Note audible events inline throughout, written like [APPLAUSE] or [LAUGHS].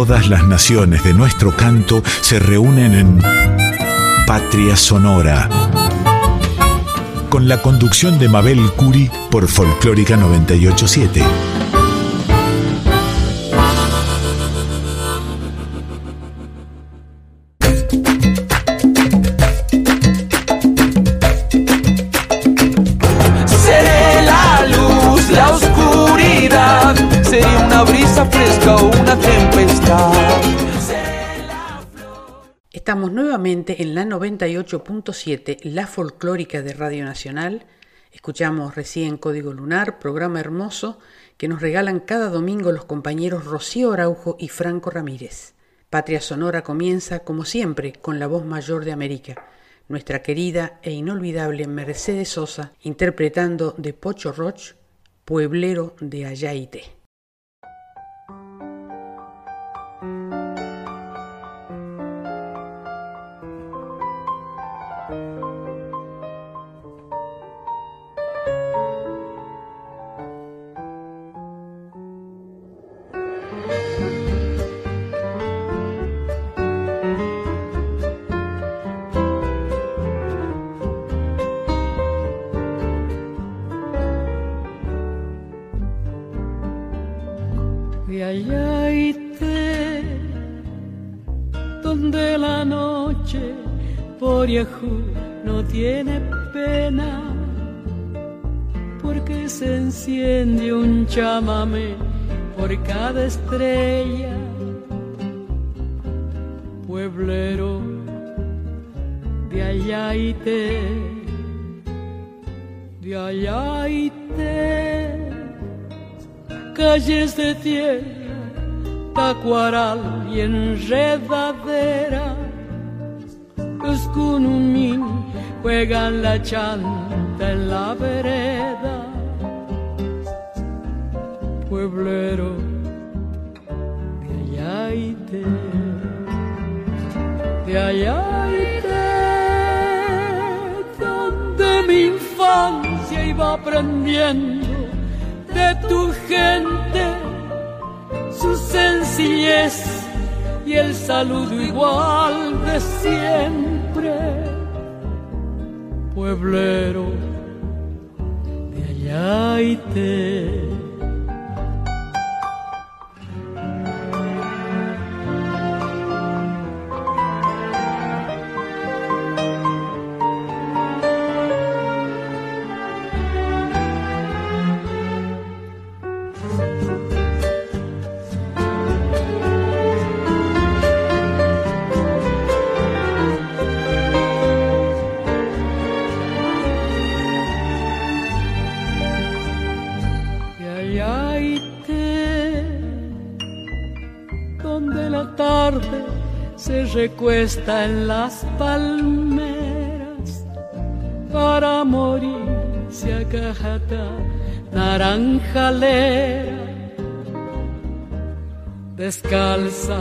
Todas las naciones de nuestro canto se reúnen en Patria Sonora. Con la conducción de Mabel Curi por Folclórica 987. 98.7, la folclórica de Radio Nacional. Escuchamos recién Código Lunar, programa hermoso que nos regalan cada domingo los compañeros Rocío Araujo y Franco Ramírez. Patria Sonora comienza, como siempre, con la voz mayor de América, nuestra querida e inolvidable Mercedes Sosa, interpretando de Pocho Roch, Pueblero de No tiene pena porque se enciende un chamame por cada estrella. Pueblero de allá y de allá y te, calles de tierra, tacuaral y enredadera los kunumín juegan la chanta en la vereda. Pueblero de allá y de, de allá donde mi infancia iba aprendiendo de tu gente su sencillez y el saludo igual de siempre, pueblero de allá y te. Recuesta en las palmeras para morirse a cajata naranjalera descalza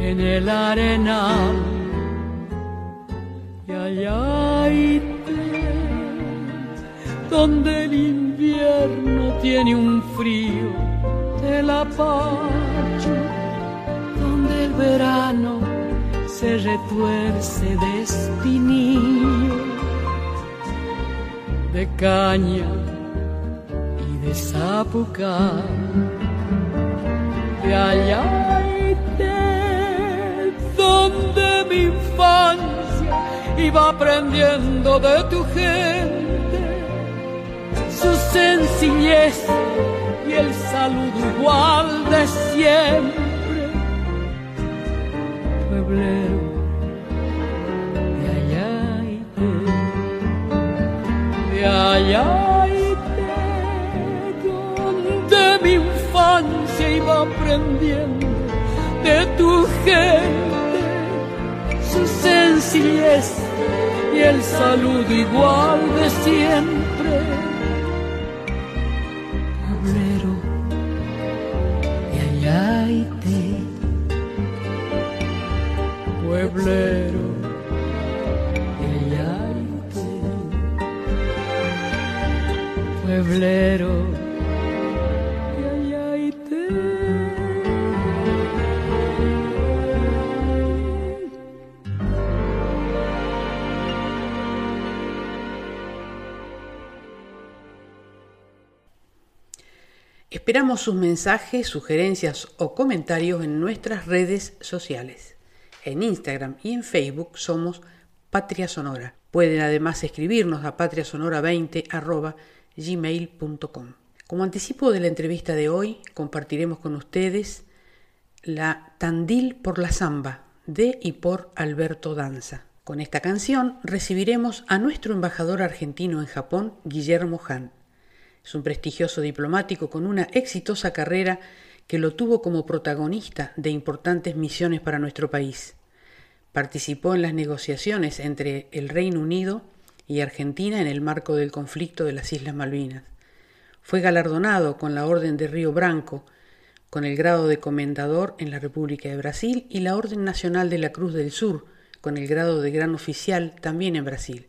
en el arenal. Y allá donde el invierno tiene un frío de la el verano se retuerce de espinillo, de caña y de zapucar, de allá y de donde mi infancia iba aprendiendo de tu gente su sencillez y el saludo igual de siempre de y de allá y donde mi infancia iba aprendiendo de tu gente su sencillez y el saludo igual de siempre Esperamos sus mensajes, sugerencias o comentarios en nuestras redes sociales. En Instagram y en Facebook somos Patria Sonora. Pueden además escribirnos a patriasonora20 Como anticipo de la entrevista de hoy, compartiremos con ustedes la Tandil por la Zamba de y por Alberto Danza. Con esta canción recibiremos a nuestro embajador argentino en Japón, Guillermo Han. Es un prestigioso diplomático con una exitosa carrera que lo tuvo como protagonista de importantes misiones para nuestro país. Participó en las negociaciones entre el Reino Unido y Argentina en el marco del conflicto de las Islas Malvinas. Fue galardonado con la Orden de Río Branco, con el grado de comendador en la República de Brasil y la Orden Nacional de la Cruz del Sur, con el grado de gran oficial también en Brasil.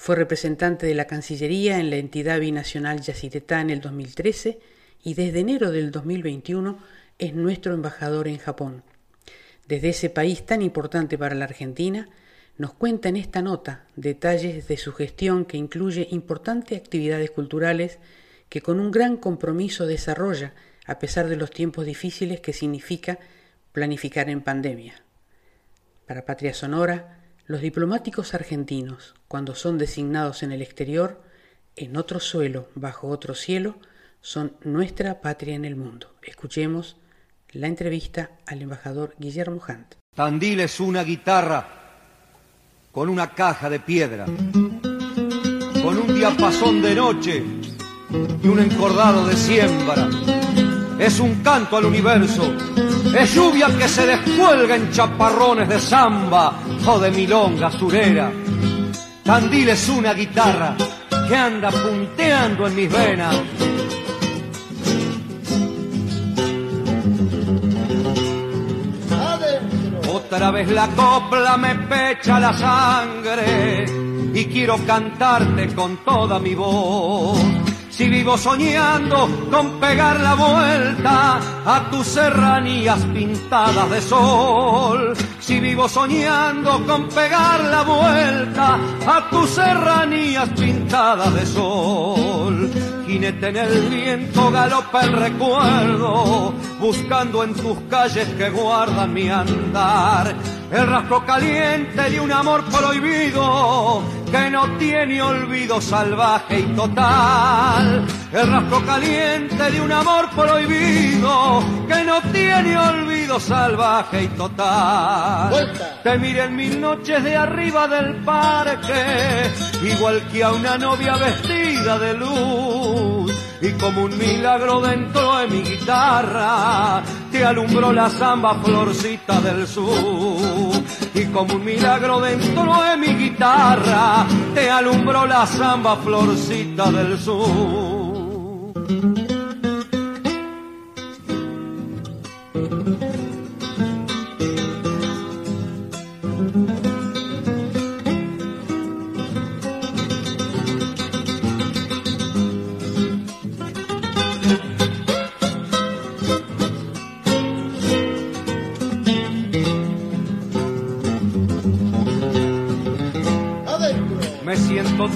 Fue representante de la Cancillería en la entidad binacional Yacyretá en el 2013 y desde enero del 2021 es nuestro embajador en Japón. Desde ese país tan importante para la Argentina, nos cuenta en esta nota detalles de su gestión que incluye importantes actividades culturales que con un gran compromiso desarrolla a pesar de los tiempos difíciles que significa planificar en pandemia. Para Patria Sonora, los diplomáticos argentinos, cuando son designados en el exterior, en otro suelo, bajo otro cielo, son nuestra patria en el mundo. Escuchemos la entrevista al embajador Guillermo Hunt. Tandil es una guitarra con una caja de piedra, con un diapasón de noche y un encordado de siembra. Es un canto al universo es lluvia que se descuelga en chaparrones de samba o de milonga surera. Tandil es una guitarra que anda punteando en mis venas. Otra vez la copla me pecha la sangre y quiero cantarte con toda mi voz si vivo soñando con pegar la vuelta a tus serranías pintadas de sol, si vivo soñando con pegar la vuelta a tus serranías pintadas de sol, jinete en el viento galopa el recuerdo, buscando en tus calles que guardan mi andar, el rastro caliente de un amor prohibido que no tiene olvido salvaje y total. El rastro caliente de un amor prohibido que no tiene olvido salvaje y total. Te miré en mil noches de arriba del parque, igual que a una novia vestida de luz. Y como un milagro dentro de mi guitarra, te alumbró la samba florcita del sur. Y como un milagro dentro de mi guitarra, te alumbró la samba florcita del sur.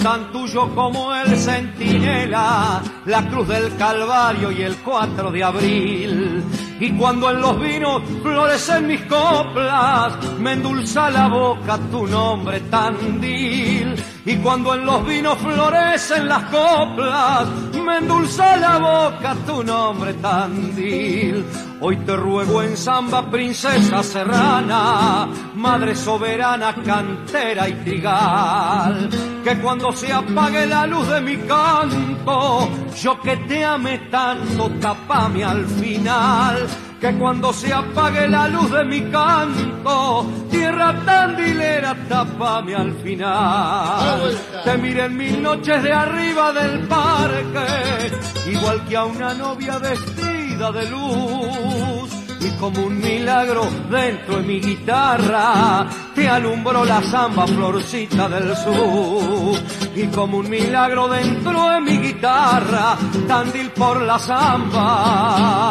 Tan tuyo como el centinela, la cruz del Calvario y el 4 de abril. Y cuando en los vinos florecen mis coplas, me endulza la boca tu nombre Tandil. Y cuando en los vinos florecen las coplas, me endulza la boca tu nombre Tandil. Hoy te ruego en samba, princesa serrana, madre soberana, cantera y trigal, que cuando se apague la luz de mi canto, yo que te ame tanto, tapame al final que cuando se apague la luz de mi canto, tierra tandilera, tapame al final. Te miré en mil noches de arriba del parque, igual que a una novia vestida de luz y como un milagro dentro de mi guitarra te alumbró la samba florcita del sur. Y como un milagro dentro de mi guitarra tandil por la samba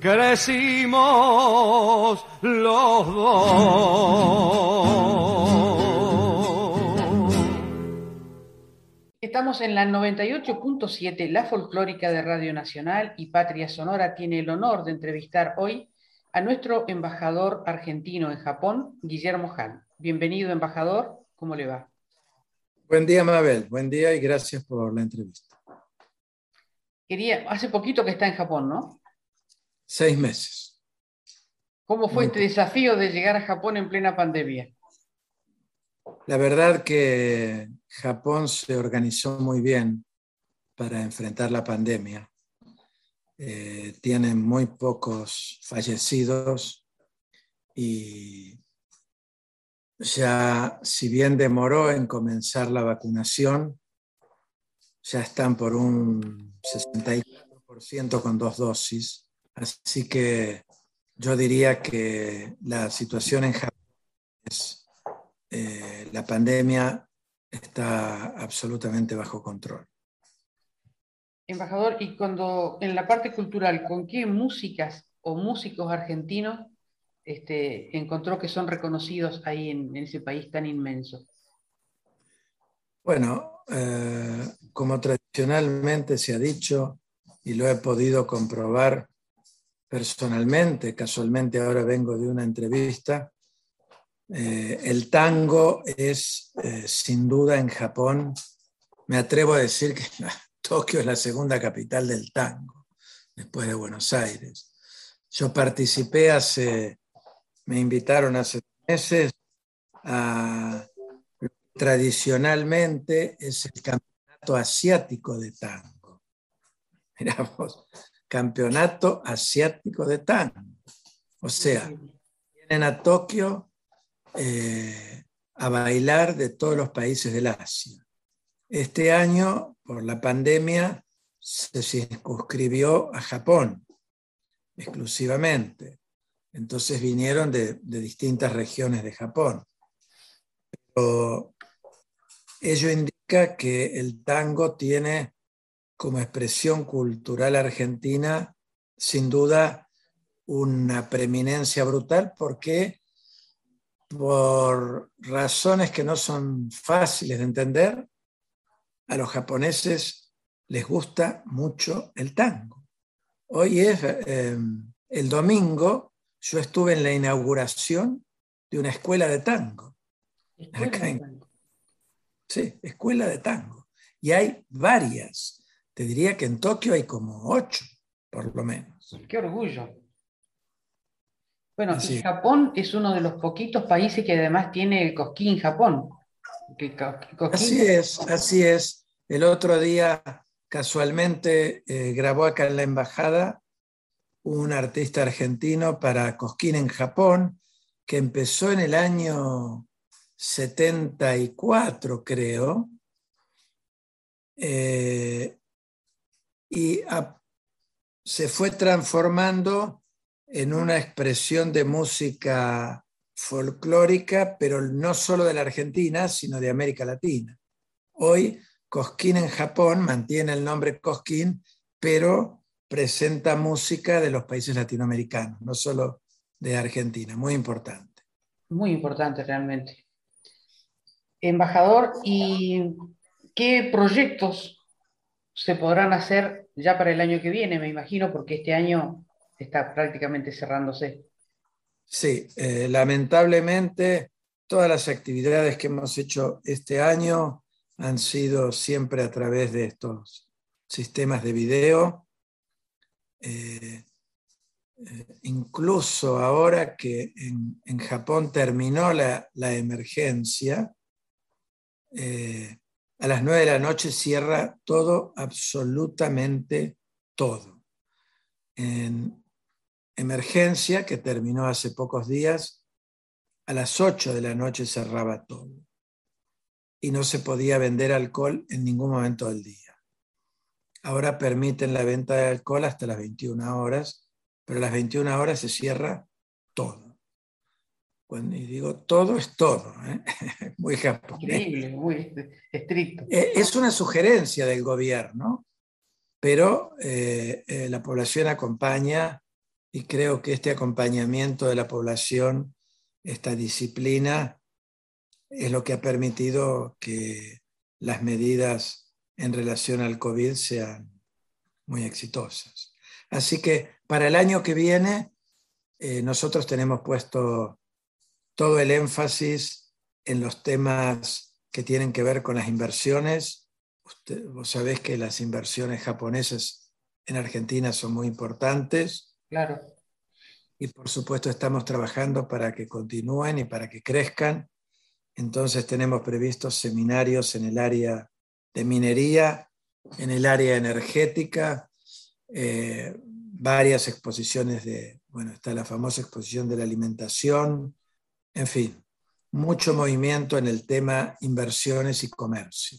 crecimos los dos Estamos en la 98.7, la folclórica de Radio Nacional y Patria Sonora tiene el honor de entrevistar hoy a nuestro embajador argentino en Japón, Guillermo Han. Bienvenido, embajador. ¿Cómo le va? Buen día, Mabel. Buen día y gracias por la entrevista. Quería, hace poquito que está en Japón, ¿no? Seis meses. ¿Cómo fue este desafío de llegar a Japón en plena pandemia? La verdad que Japón se organizó muy bien para enfrentar la pandemia. Eh, tienen muy pocos fallecidos y ya, si bien demoró en comenzar la vacunación, ya están por un 64% con dos dosis. Así que yo diría que la situación en Japón es eh, la pandemia está absolutamente bajo control. Embajador, y cuando en la parte cultural, ¿con qué músicas o músicos argentinos este, encontró que son reconocidos ahí en, ese país tan inmenso? Bueno, eh, como tradicionalmente se ha dicho y lo he podido comprobar personalmente, casualmente ahora vengo de una entrevista, eh, el tango es, eh, sin duda, en Japón, me atrevo a decir que [LAUGHS] Tokio es la segunda capital del tango, después de Buenos Aires. Yo participé hace, me invitaron hace meses a, tradicionalmente es el campeonato asiático de tango. [LAUGHS] Miramos, campeonato asiático de tango. O sea, vienen a Tokio eh, a bailar de todos los países del Asia. Este año, por la pandemia, se circunscribió a Japón exclusivamente. Entonces vinieron de, de distintas regiones de Japón. Pero ello indica que el tango tiene como expresión cultural argentina, sin duda, una preeminencia brutal porque por razones que no son fáciles de entender, a los japoneses les gusta mucho el tango. Hoy es eh, el domingo, yo estuve en la inauguración de una escuela de tango. Sí, escuela de tango. Y hay varias. Te diría que en Tokio hay como ocho, por lo menos. Qué orgullo. Bueno, y Japón es uno de los poquitos países que además tiene el Cosquín Japón. Así es, así es. El otro día, casualmente, eh, grabó acá en la embajada un artista argentino para Cosquín en Japón, que empezó en el año 74, creo, eh, y se fue transformando en una expresión de música folclórica, pero no solo de la Argentina, sino de América Latina. Hoy, Cosquín en Japón mantiene el nombre Cosquín, pero presenta música de los países latinoamericanos, no solo de Argentina. Muy importante. Muy importante realmente. Embajador, ¿y qué proyectos se podrán hacer ya para el año que viene? Me imagino, porque este año está prácticamente cerrándose. Sí, eh, lamentablemente todas las actividades que hemos hecho este año han sido siempre a través de estos sistemas de video. Eh, eh, incluso ahora que en, Japón terminó la, la emergencia, a las nueve de la noche cierra todo, absolutamente todo. En, emergencia que terminó hace pocos días, a las 8 de la noche cerraba todo y no se podía vender alcohol en ningún momento del día. Ahora permiten la venta de alcohol hasta las 21 horas, pero a las 21 horas se cierra todo. Cuando digo todo es todo, ¿eh? [LAUGHS] muy japonés. muy estricto. Eh, es una sugerencia del gobierno, pero eh, la población acompaña y creo que este acompañamiento de la población, esta disciplina, es lo que ha permitido que las medidas en relación al COVID sean muy exitosas. Así que para el año que viene, eh, nosotros tenemos puesto todo el énfasis en los temas que tienen que ver con las inversiones. vos sabés que las inversiones japonesas en Argentina son muy importantes. Claro. Y por supuesto estamos trabajando para que continúen y para que crezcan. Entonces tenemos previstos seminarios en el área de minería, en el área energética, eh, varias exposiciones de, bueno, está la famosa exposición de la alimentación, en fin, mucho movimiento en el tema inversiones y comercio,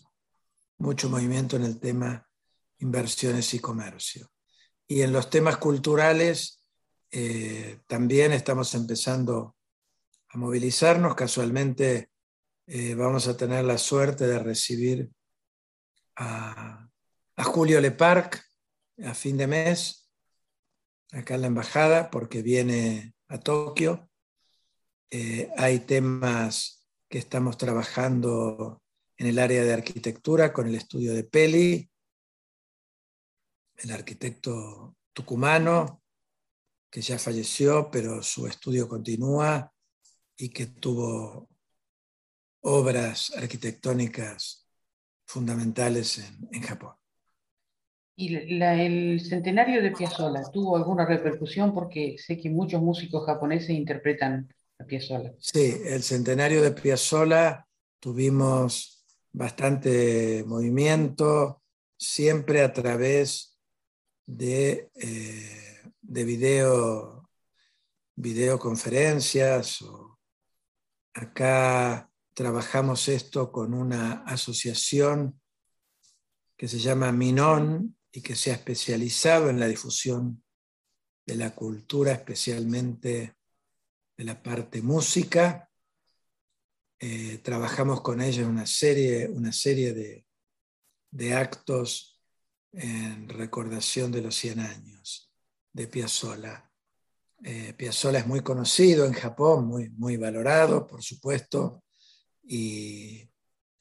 mucho movimiento en el tema inversiones y comercio. Y en los temas culturales eh, también estamos empezando a movilizarnos. Casualmente eh, vamos a tener la suerte de recibir a, Julio Leparc a fin de mes, acá en la embajada, porque viene a Tokio. Eh, hay temas que estamos trabajando en el área de arquitectura con el estudio de Peli, el arquitecto tucumano, que ya falleció, pero su estudio continúa y que tuvo obras arquitectónicas fundamentales en, Japón. ¿Y el centenario de Piazzolla tuvo alguna repercusión? Porque sé que muchos músicos japoneses interpretan a Piazzolla. Sí, el centenario de Piazzolla tuvimos bastante movimiento, siempre a través de, eh, de video, videoconferencias. O acá trabajamos esto con una asociación que se llama Minon y que se ha especializado en la difusión de la cultura, especialmente de la parte música. Eh, trabajamos con ella en una serie, una serie de, de, actos en recordación de los 100 años de Piazzolla. Eh, Piazzolla es muy conocido en Japón, muy, muy valorado, por supuesto, y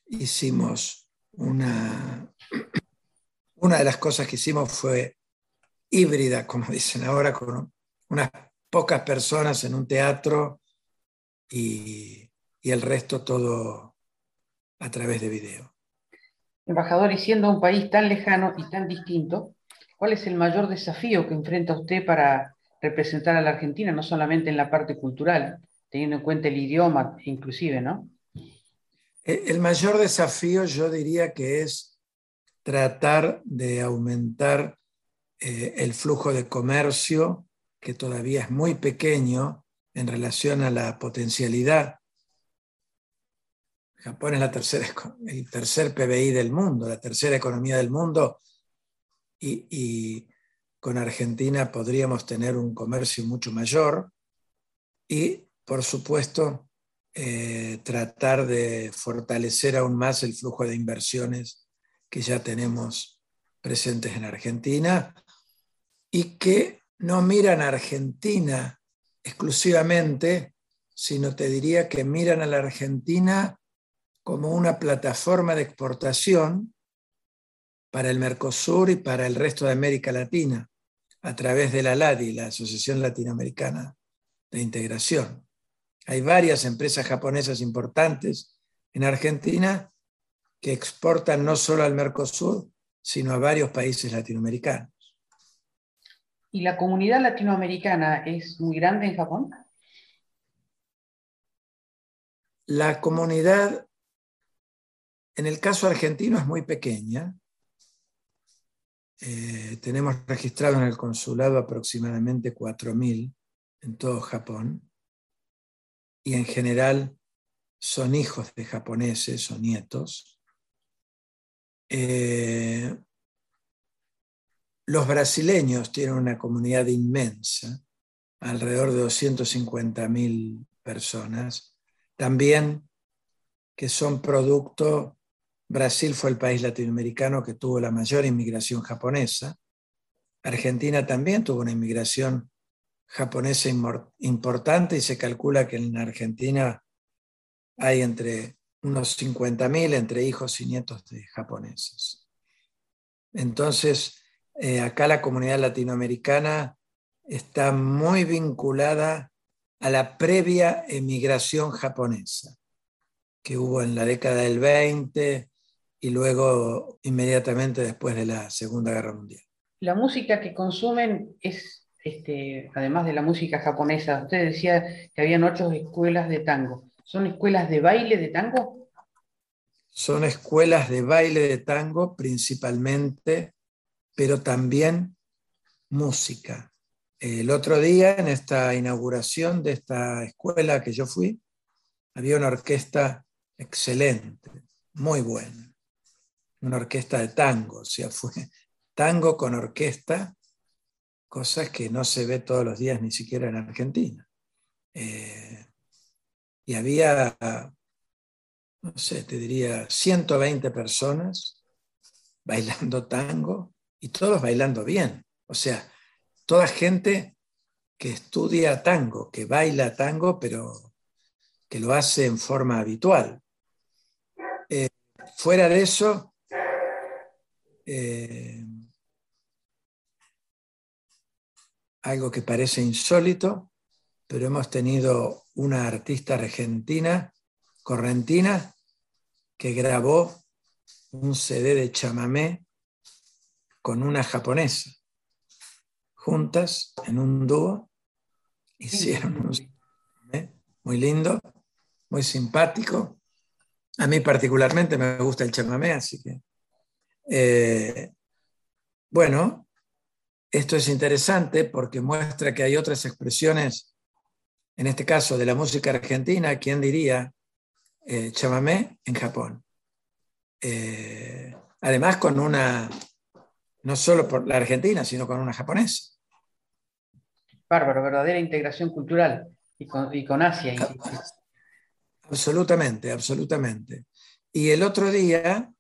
hicimos una, una de las cosas que hicimos fue híbrida, como dicen ahora, con unas pocas personas en un teatro y, el resto todo a través de video. Embajador, y siendo un país tan lejano y tan distinto, ¿cuál es el mayor desafío que enfrenta usted para representar a la Argentina, no solamente en la parte cultural, teniendo en cuenta el idioma inclusive, ¿no? Eh, el mayor desafío yo diría que es tratar de aumentar eh, el flujo de comercio, que todavía es muy pequeño en relación a la potencialidad. Japón es la tercera, el tercer PBI del mundo, la tercera economía del mundo, y, con Argentina podríamos tener un comercio mucho mayor y, por supuesto, eh, tratar de fortalecer aún más el flujo de inversiones que ya tenemos presentes en Argentina y que no miran a Argentina exclusivamente, sino te diría que miran a la Argentina como una plataforma de exportación para el Mercosur y para el resto de América Latina, a través de la LADI, la Asociación Latinoamericana de Integración. Hay varias empresas japonesas importantes en Argentina que exportan no solo al Mercosur, sino a varios países latinoamericanos. ¿Y la comunidad latinoamericana es muy grande en Japón? La comunidad, en el caso argentino, es muy pequeña. Eh, tenemos registrado en el consulado aproximadamente 4.000 en todo Japón y en general son hijos de japoneses o nietos. Eh, los brasileños tienen una comunidad inmensa, alrededor de 250.000 personas, también que son producto, Brasil fue el país latinoamericano que tuvo la mayor inmigración japonesa, Argentina también tuvo una inmigración japonesa importante y se calcula que en Argentina hay entre unos 50.000 entre hijos y nietos de japoneses. Entonces, eh, acá la comunidad latinoamericana está muy vinculada a la previa emigración japonesa que hubo en la década del 20 y luego inmediatamente después de la Segunda Guerra Mundial. La música que consumen es, este, además de la música japonesa, usted decía que habían ocho escuelas de tango. ¿Son escuelas de baile de tango? Son escuelas de baile de tango principalmente, pero también música. El otro día, en esta inauguración de esta escuela que yo fui, había una orquesta excelente, muy buena. Una orquesta de tango, o sea, fue tango con orquesta, cosas que no se ve todos los días ni siquiera en Argentina. Eh, y había no sé, te diría 120 personas bailando tango y todos bailando bien. O sea, toda gente que estudia tango, que baila tango, pero que lo hace en forma habitual. Eh, fuera de eso, eh, algo que parece insólito, pero hemos tenido una artista argentina correntina que grabó un CD de chamamé con una japonesa. Juntas, en un dúo, hicieron un chamamé muy lindo, muy simpático. A mí particularmente me gusta el chamamé, así que... Eh, bueno, esto es interesante porque muestra que hay otras expresiones, en este caso de la música argentina, ¿quién diría? eh, chamamé en Japón. Eh, además con una, no solo por la Argentina, sino con una japonesa. Bárbaro, verdadera integración cultural y con, Asia. Absolutamente, absolutamente. Y el otro día,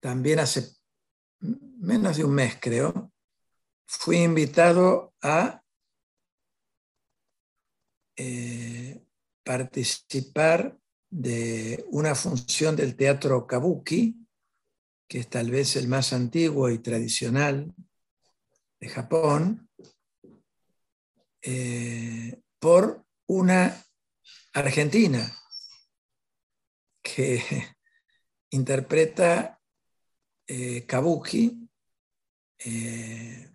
también hace menos de un mes creo, fui invitado a eh, participar de una función del teatro kabuki, que es tal vez el más antiguo y tradicional de Japón, eh, por una argentina que [LAUGHS] interpreta eh, kabuki. Eh,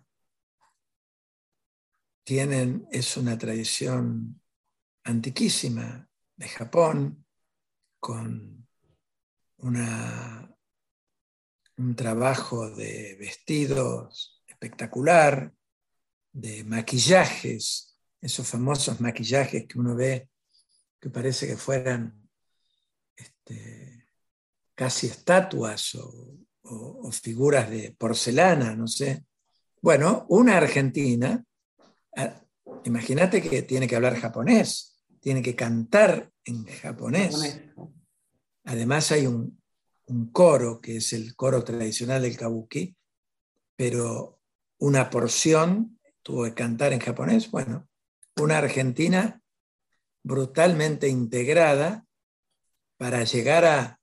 tienen, es una tradición antiquísima de Japón, con una, un trabajo de vestidos espectacular, de maquillajes, esos famosos maquillajes que uno ve que parece que fueran este, casi estatuas o, figuras de porcelana, no sé. Bueno, una argentina, ah, imagínate que tiene que hablar japonés, tiene que cantar en japonés. Además hay un, coro, que es el coro tradicional del kabuki, pero una porción tuvo que cantar en japonés. Bueno, una Argentina brutalmente integrada para llegar a...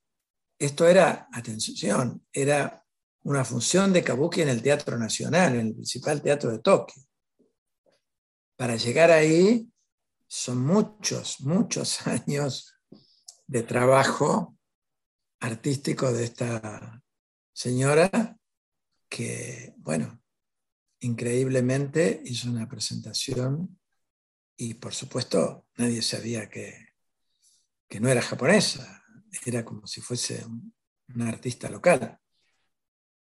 Esto era, atención, era una función de kabuki en el Teatro Nacional, en el principal teatro de Tokio. Para llegar ahí son muchos, muchos [LAUGHS] años de trabajo artístico de esta señora que, bueno, increíblemente hizo una presentación y por supuesto nadie sabía que, que no era japonesa, era como si fuese una artista local.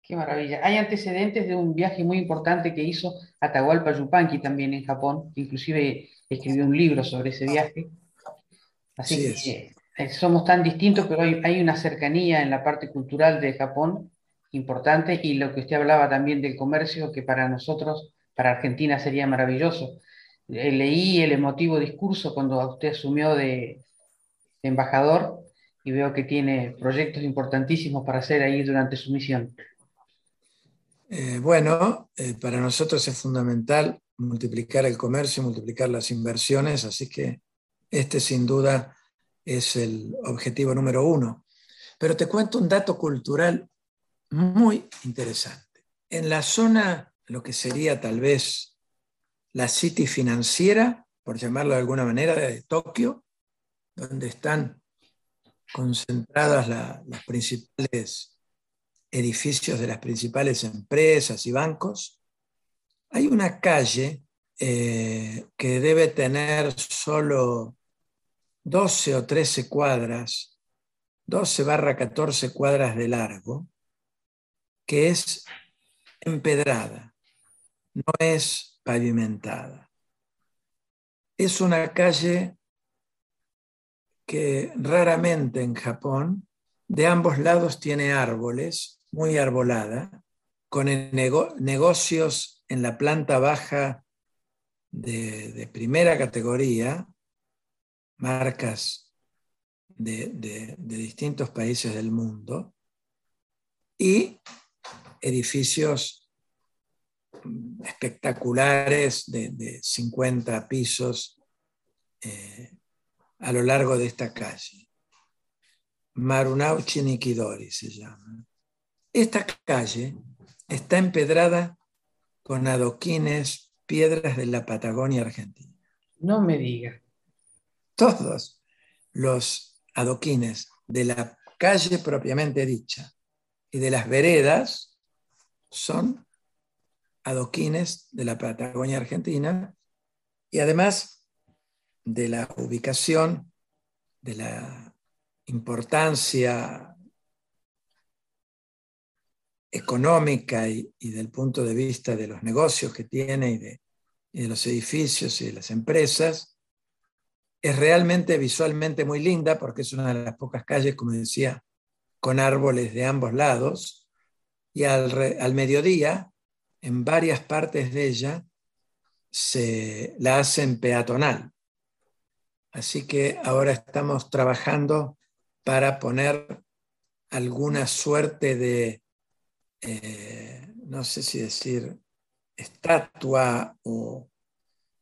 Qué maravilla. Hay antecedentes de un viaje muy importante que hizo Atahualpa Yupanqui también en Japón, inclusive escribió un libro sobre ese viaje. Así que eh, somos tan distintos, pero hay, hay, una cercanía en la parte cultural de Japón importante y lo que usted hablaba también del comercio, que para nosotros, para Argentina sería maravilloso. Eh, leí el emotivo discurso cuando usted asumió de, embajador y veo que tiene proyectos importantísimos para hacer ahí durante su misión. Eh, bueno, para nosotros es fundamental multiplicar el comercio, multiplicar las inversiones, así que este sin duda es el objetivo número uno. Pero te cuento un dato cultural muy interesante. en la zona, lo que sería tal vez la City financiera, por llamarlo de alguna manera, de Tokio, donde están concentradas los principales edificios de las principales empresas y bancos, hay una calle eh, que debe tener solo 12 o 13 cuadras, 12 barra 14 cuadras de largo, que es empedrada, no es pavimentada. Es una calle que raramente en Japón, de ambos lados tiene árboles, muy arbolada, con negocios en la planta baja de, primera categoría, marcas de, distintos países del mundo, y edificios espectaculares de, 50 pisos eh, a lo largo de esta calle. Marunauchi Nikidori se llama. Esta calle está empedrada con adoquines, piedras de la Patagonia Argentina. No me diga. Todos los adoquines de la calle propiamente dicha y de las veredas son adoquines de la Patagonia Argentina y además de la ubicación, de la importancia económica y, del punto de vista de los negocios que tiene y de, los edificios y de las empresas, es realmente visualmente muy linda porque es una de las pocas calles, como decía, con árboles de ambos lados y al, al mediodía, en varias partes de ella, se la hacen peatonal. Así que ahora estamos trabajando para poner alguna suerte de, eh, no sé si decir, estatua o,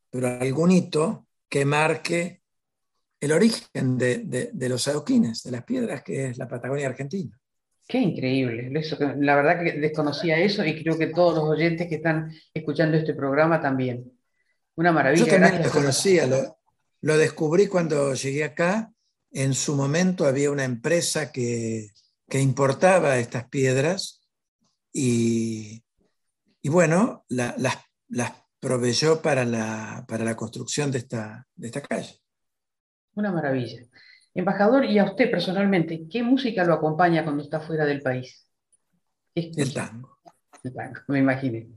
pero algún hito que marque el origen de, los adoquines, de las piedras, que es la Patagonia Argentina. Qué increíble. la verdad que desconocía eso y creo que todos los oyentes que están escuchando este programa también. Una maravilla. Yo también desconocía, lo, lo descubrí cuando llegué acá. En su momento había una empresa que, importaba estas piedras y, bueno, las, proveyó para la, para la construcción de esta, de esta calle. Una maravilla. Embajador, y a usted personalmente, ¿qué música lo acompaña cuando está fuera del país? El tango. El tango, [LAUGHS] me imaginé.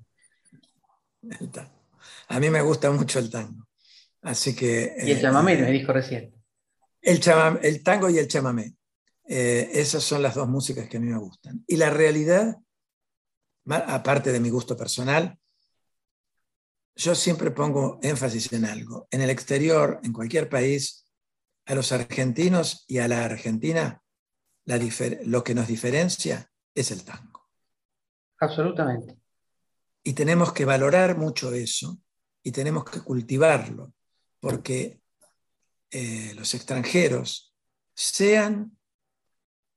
El tango. A mí me gusta mucho el tango. Así que... Y el chamamé, me dijo recién. El, el tango y el chamamé. Eh, esas son las dos músicas que a mí me gustan. Y la realidad, aparte de mi gusto personal, yo siempre pongo énfasis en algo. En el exterior, en cualquier país, a los argentinos y a la Argentina, lo que nos diferencia es el tango. Absolutamente. Y tenemos que valorar mucho eso y tenemos que cultivarlo porque eh, los extranjeros, sean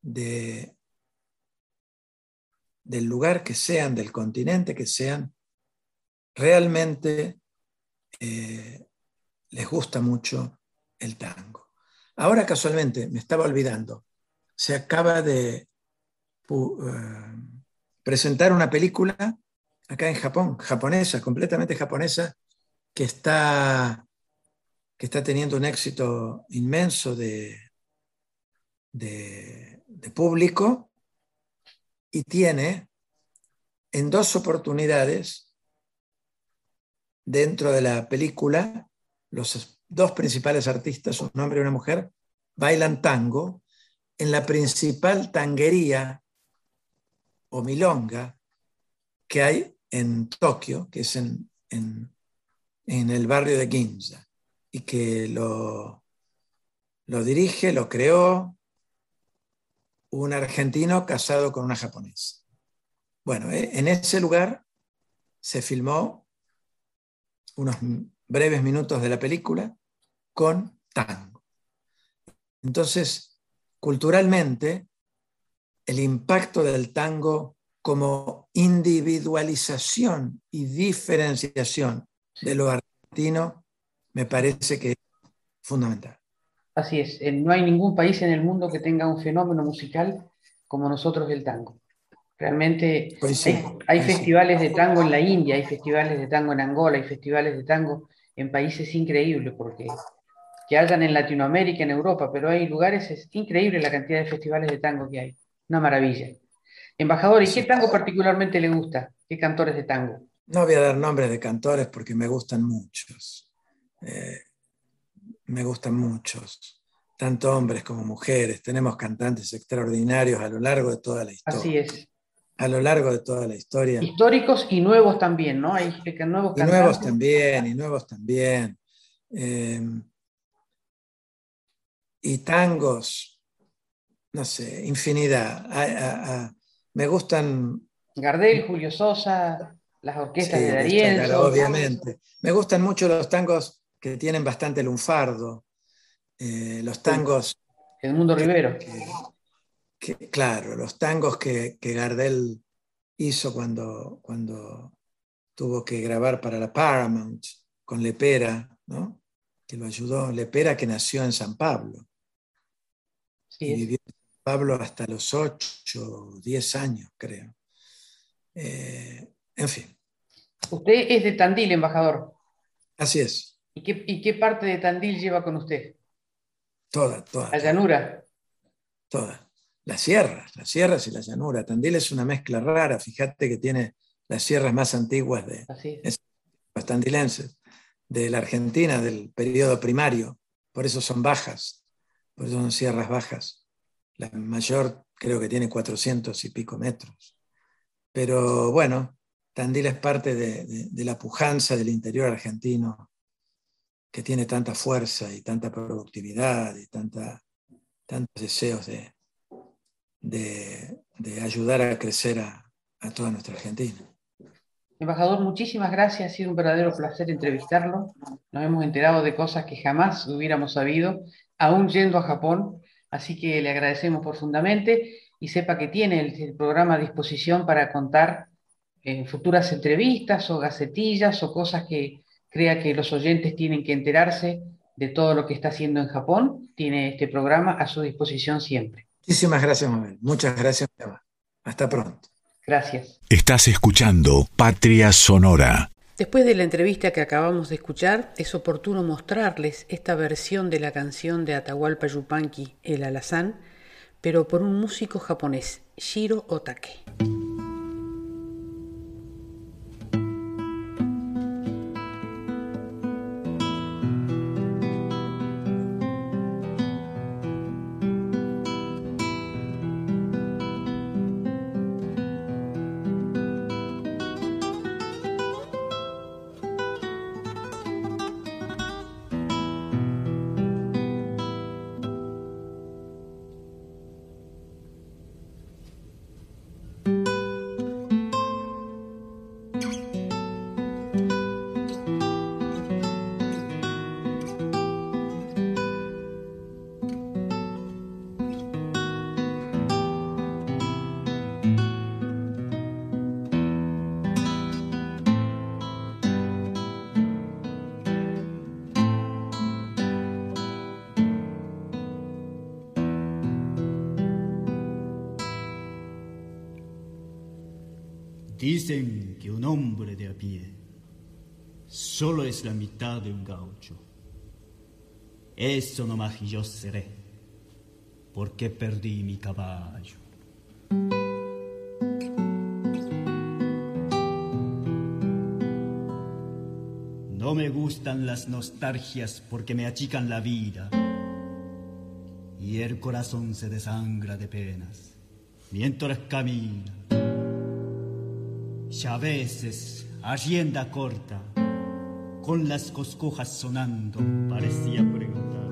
de, del lugar que sean, del continente que sean, realmente eh, les gusta mucho el tango. Ahora casualmente, me estaba olvidando, se acaba de eh, presentar una película acá en Japón, japonesa, completamente japonesa, que está que está teniendo un éxito inmenso de, de, público y tiene en dos oportunidades dentro de la película, los dos principales artistas, un hombre y una mujer, bailan tango en la principal tanguería o milonga que hay en Tokio, que es en, en, en el barrio de Ginza y que lo, lo dirige, lo creó un argentino casado con una japonesa. Bueno, eh, en ese lugar se filmó unos breves minutos de la película con tango. Entonces, culturalmente, el impacto del tango como individualización y diferenciación de lo argentino me parece que es fundamental. Así es, no hay ningún país en el mundo que tenga un fenómeno musical como nosotros el tango. Realmente hay, festivales de tango en la India, hay festivales de tango en Angola, hay festivales de tango en países increíbles, porque que hayan en Latinoamérica, en Europa, pero hay lugares, es increíble la cantidad de festivales de tango que hay. Una maravilla. Embajador, ¿y qué tango particularmente le gusta? ¿Qué cantores de tango? No voy a dar nombres de cantores porque me gustan muchos. Eh, me gustan muchos, tanto hombres como mujeres. Tenemos cantantes extraordinarios a lo largo de toda la historia. Así es a lo largo de toda la historia. Históricos y nuevos también, ¿no? Hay nuevos y nuevos también, y nuevos también. Em, y tangos, no sé, infinidad. me gustan. Gardel, Julio Sosa, las orquestas de Darien. obviamente. Me gustan mucho los tangos que tienen bastante lunfardo. Eh, los tangos. El mundo Rivero claro, los tangos que, Gardel hizo cuando, cuando tuvo que grabar para la Paramount con Lepera, ¿no? que lo ayudó, Lepera que nació en San Pablo. y vivió en San Pablo hasta los 8 o 10 años, creo. Eh, en fin. Usted es de Tandil, embajador. Así es. ¿Y qué, ¿Y qué parte de Tandil lleva con usted? Toda, toda. La llanura. Toda las sierras, las sierras y la llanura. Tandil es una mezcla rara, fíjate que tiene las sierras más antiguas de los tandilenses, de la Argentina, del periodo primario, por eso son bajas, por eso son sierras bajas. La mayor creo que tiene 400 y pico metros. Pero bueno, Tandil es parte de, la pujanza del interior argentino, que tiene tanta fuerza y tanta productividad y tanta, tantos deseos de, de, ayudar a crecer a, toda nuestra Argentina. Embajador, muchísimas gracias, ha sido un verdadero placer entrevistarlo. Nos hemos enterado de cosas que jamás hubiéramos sabido, aún yendo a Japón, así que le agradecemos profundamente y sepa que tiene el, programa a disposición para contar en futuras entrevistas o gacetillas o cosas que crea que los oyentes tienen que enterarse de todo lo que está haciendo en Japón. Tiene este programa a su disposición siempre. Muchísimas gracias, Mabel. Muchas gracias, Hasta pronto. Gracias. Estás escuchando Patria Sonora. Después de la entrevista que acabamos de escuchar, es oportuno mostrarles esta versión de la canción de Atahualpa Yupanqui, El Alazán, pero por un músico japonés, Shiro Otake. Solo es la mitad de un gaucho. Eso nomás yo seré, porque perdí mi caballo. No me gustan las nostalgias porque me achican la vida y el corazón se desangra de penas mientras camina y a veces, rienda corta, con las coscojas sonando, parecía preguntar,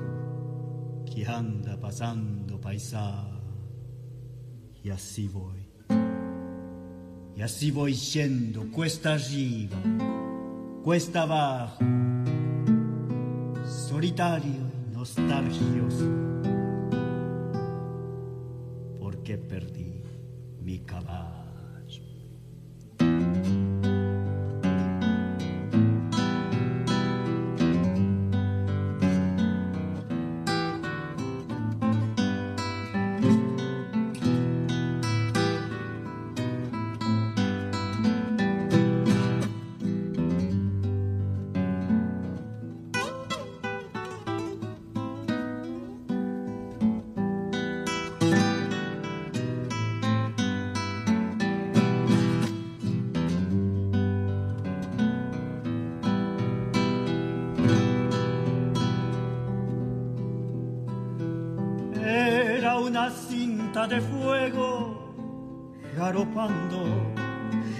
¿qué anda pasando, paisa? Y así voy. Y así voy yendo, cuesta arriba, cuesta abajo, solitario y nostalgioso, porque perdí mi caballo.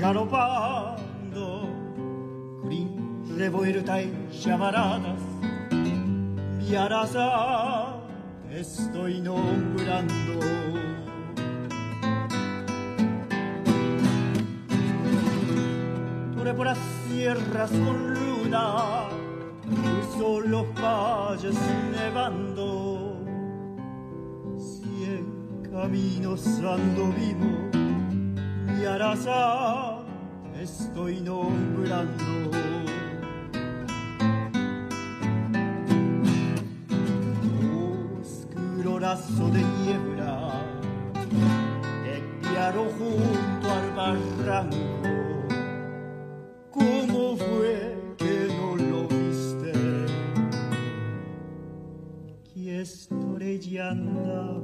ラロパンドクリンレボエルタイシャマラダスミアラサエストイノブランド。トレポラスイエラスコンルナ Cruzó los valles nevando, cien caminos ando vivo. Mi araza estoy nombrando. Oscuro lazo de niebla, te piaro junto al barranco ¿Cómo fue que no lo viste? Que estrella andaba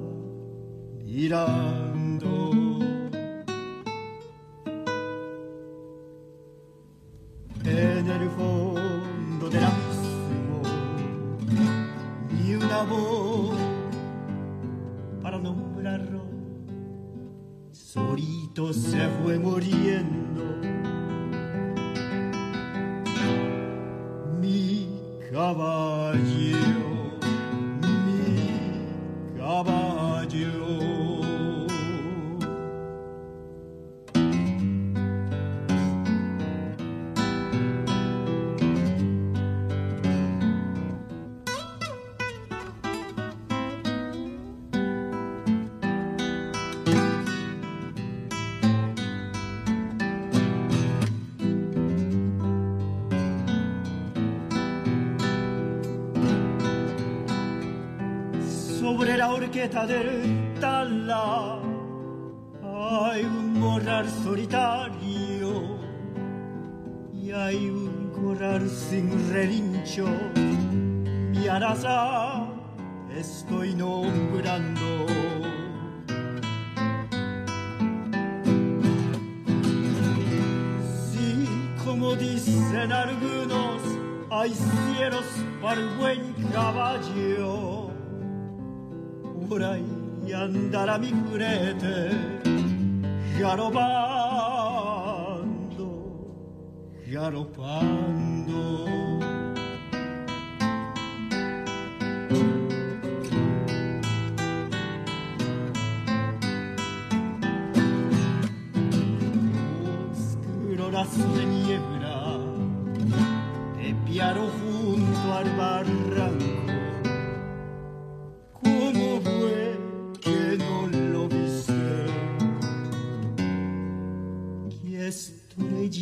mirando. Se fue muriendo ahí andará mi frete galopando, galopando.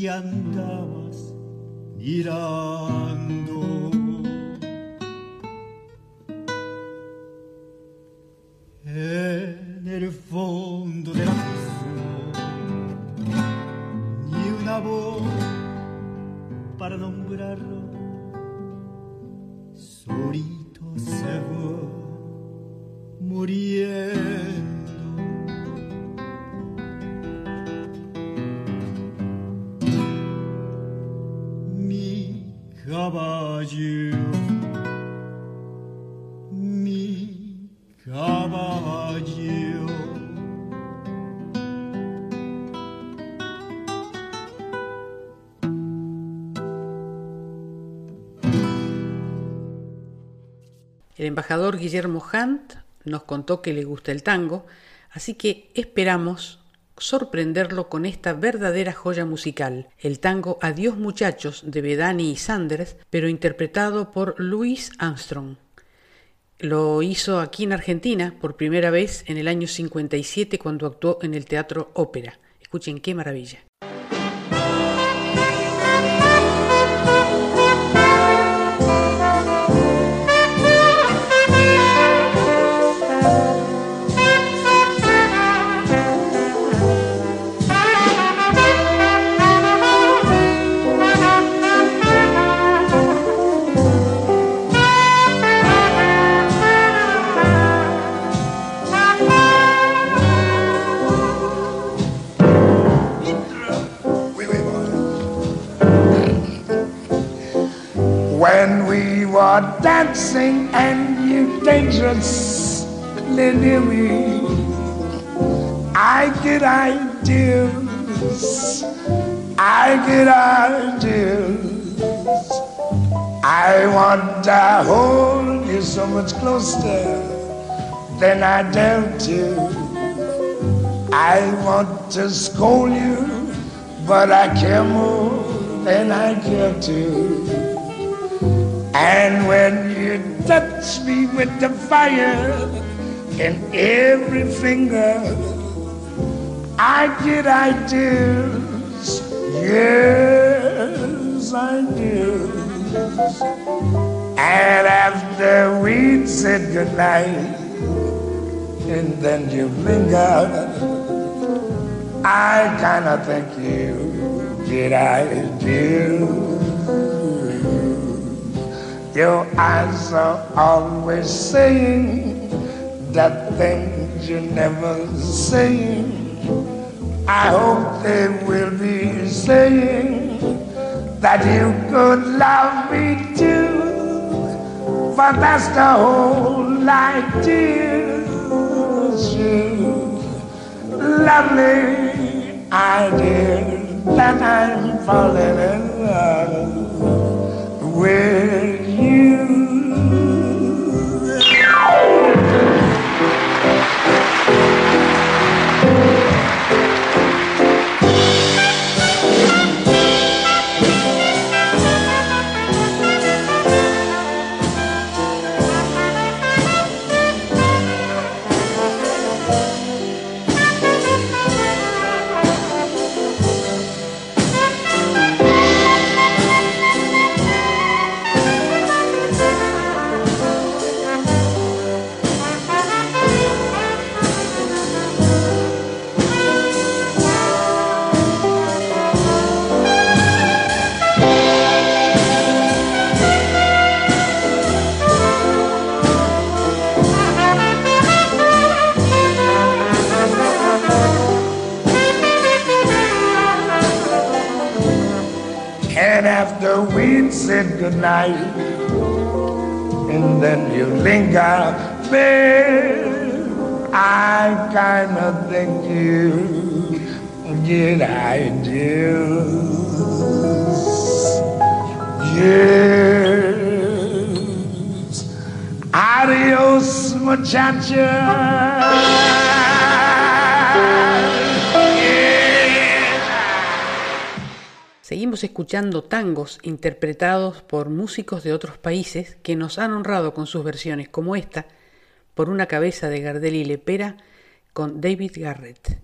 Y andabas mirando. El embajador Guillermo Hunt nos contó que le gusta el tango, así que esperamos sorprenderlo con esta verdadera joya musical, el tango Adiós muchachos de Bedani y Sanders, pero interpretado por Louis Armstrong. Lo hizo aquí en Argentina por primera vez en el año 57 cuando actuó en el Teatro Ópera. Escuchen qué maravilla. I get ideas. I get ideas. I want to hold you so much closer than I dare to. I want to scold you, but I care more than I care to. And when you touch me with the fire in every finger, I get ideas. Yes, ideas. And after we said goodnight, and then you linger, I kinda think you get ideas. Your eyes are always saying that things you never saying. I hope they will be saying that you could love me too. For that's the whole idea. You lovely idea that I'm falling in love where you and then you linger, babe. I kinda think you i do Yes. Adios, muchacha. Seguimos escuchando tangos interpretados por músicos de otros países que nos han honrado con sus versiones como esta, por una cabeza de Gardel y Lepera con David Garrett.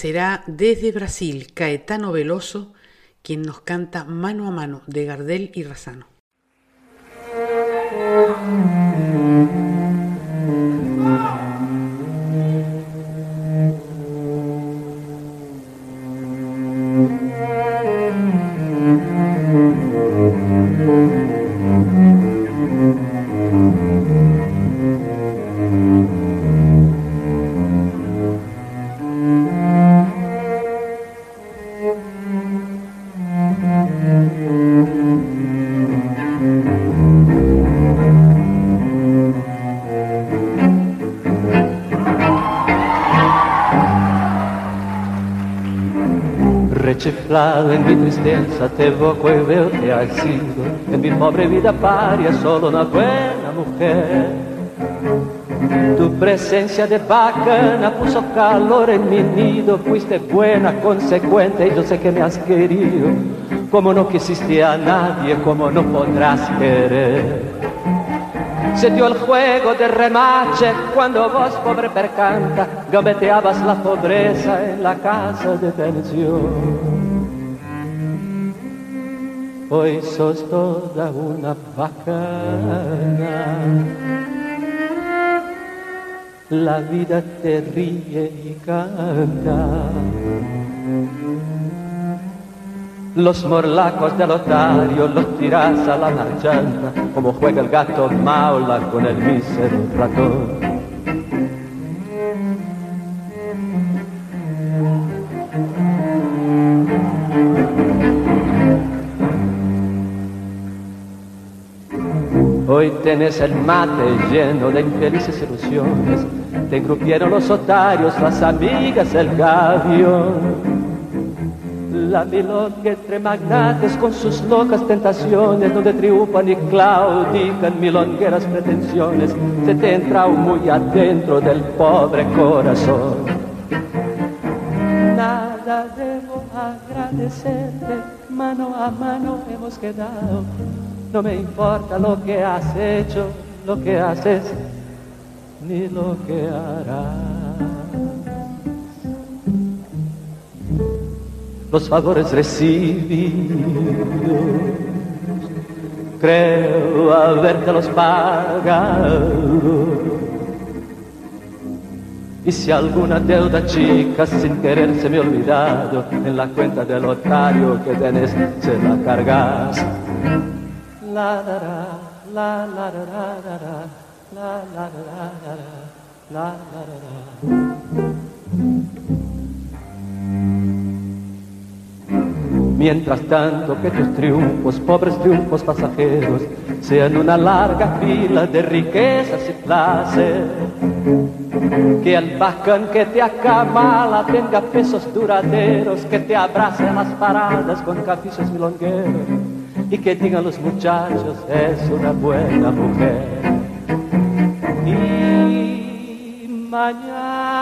Será desde Brasil Caetano Veloso quien nos canta Mano a Mano de Gardel y Razano. En mi tristeza te evoco y veo que has sido en mi pobre vida paria solo una buena mujer. Tu presencia de bacana puso calor en mi nido, fuiste buena, consecuente y yo sé que me has querido. Como no quisiste a nadie, como no podrás querer. Se dio el juego de remache cuando vos, pobre percanta, gambeteabas la pobreza en la casa de pensión. Hoy sos toda una bacana. La vida te ríe y canta. Los morlacos del otario los tiras a la marchanta, como juega el gato maula con el mísero ratón. Hoy tenés el mate lleno de infelices ilusiones, te engrupieron los otarios, las amigas, el gavión. La milonga entre magnates con sus locas tentaciones, donde triunfan y claudican milongueras pretensiones, se te entra muy adentro del pobre corazón. Nada debo agradecerte, mano a mano hemos quedado no me importa lo que has hecho, lo que haces, ni lo que harás. Los favores recibidos, creo habértelos pagado. Y si alguna deuda chica sin querer se me ha olvidado, en la cuenta del otario que tenés se la cargas. La la la la la la la la la Mientras tanto que tus triunfos, pobres triunfos pasajeros, sean una larga fila de riquezas y placer. Que el bacán que te acamala tenga pesos duraderos, que te abrace a las paradas con caficios milongueros y que digan los muchachos es una buena mujer. Y mañana,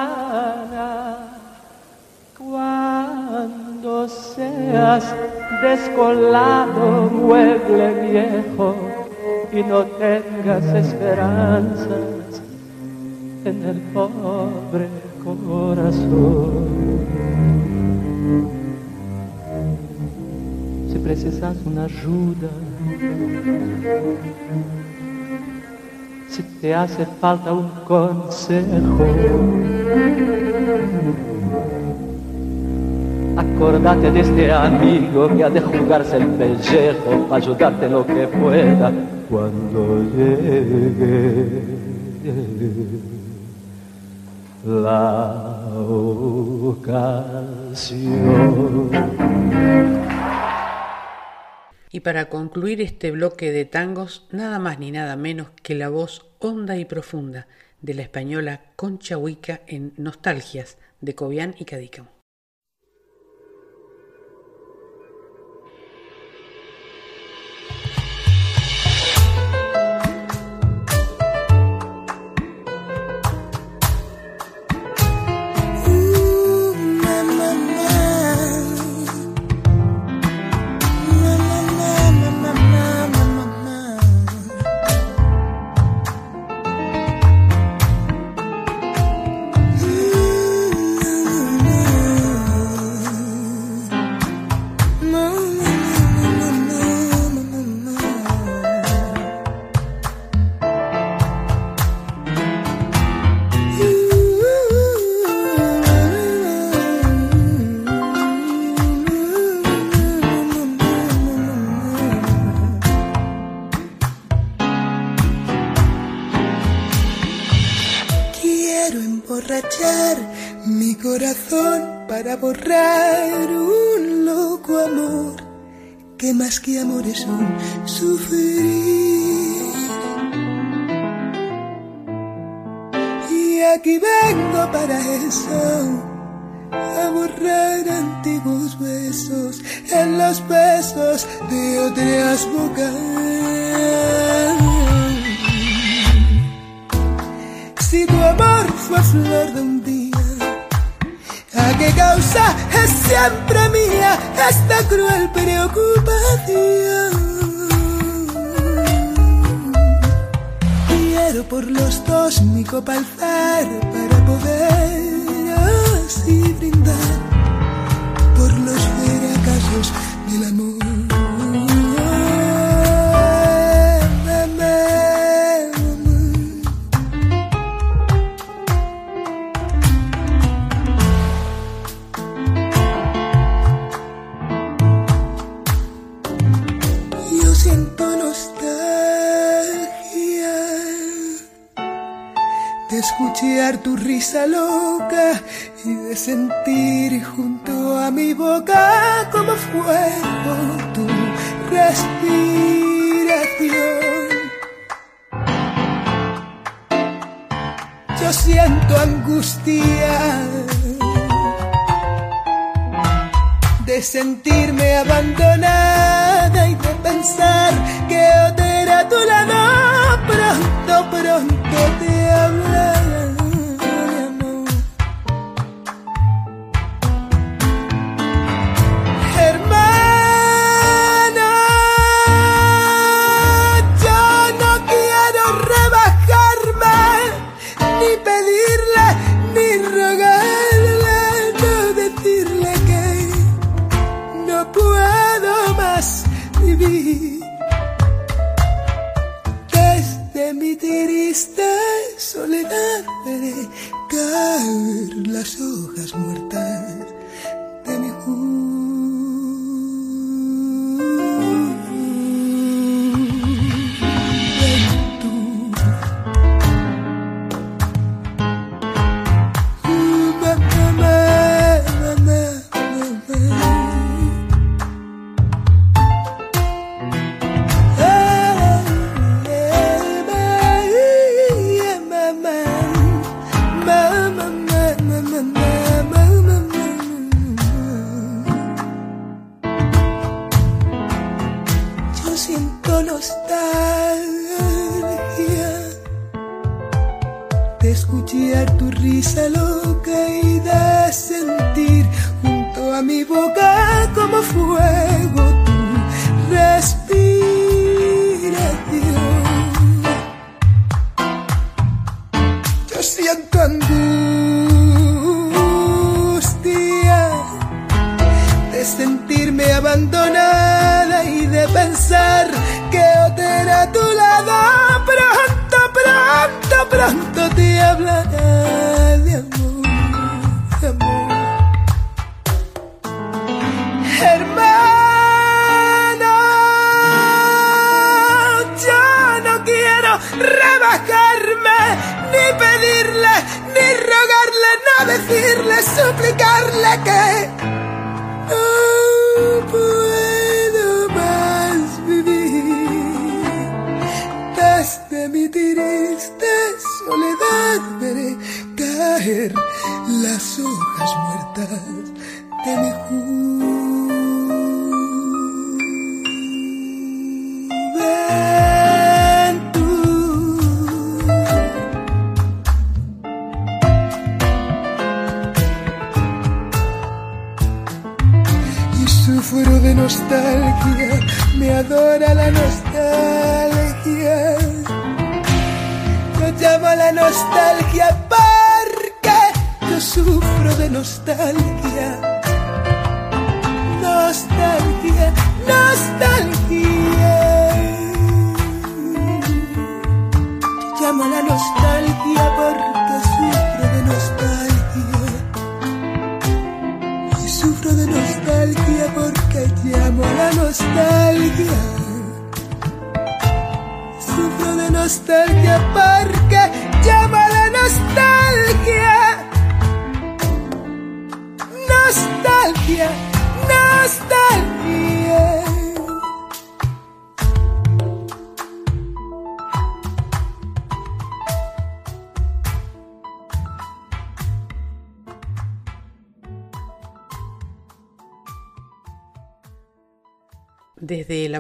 cuando seas descolado mueble viejo y no tengas esperanzas en el pobre corazón. Se precisas una ayuda, si te hace falta un consejo, acordate de este amigo que ha de jugarse el pellejo para ayudarte en lo que pueda cuando llegue la ocasión. Y para concluir este bloque de tangos, nada más ni nada menos que la voz honda y profunda de la española Concha Huica en Nostalgias de Cobian y Cadícamo.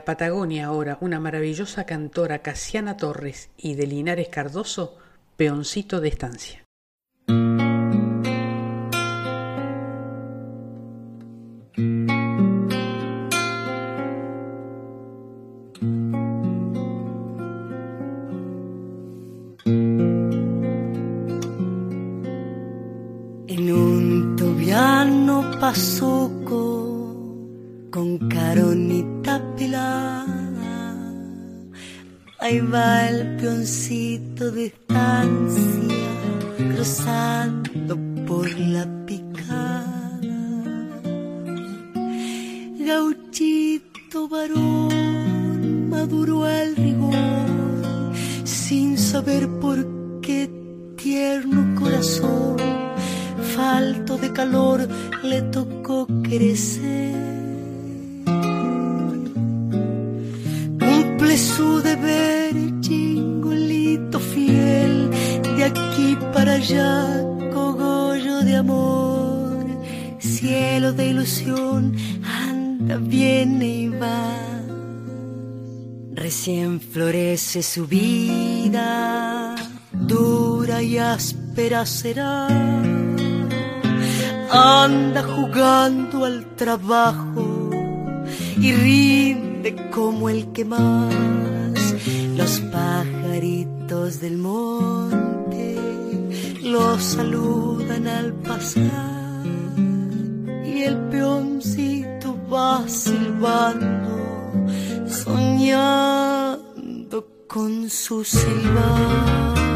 Patagonia ahora, una maravillosa cantora Casiana Torres y de Linares Cardoso, Peoncito de Estancia. Falto de calor, le tocó crecer. Cumple su deber, chingolito fiel, de aquí para allá, cogollo de amor, cielo de ilusión, anda, viene y va. Recién florece su vida, dura y áspera será. Anda jugando al trabajo y rinde como el que más. Los pajaritos del monte los saludan al pasar y el peoncito va silbando, soñando con su silbar.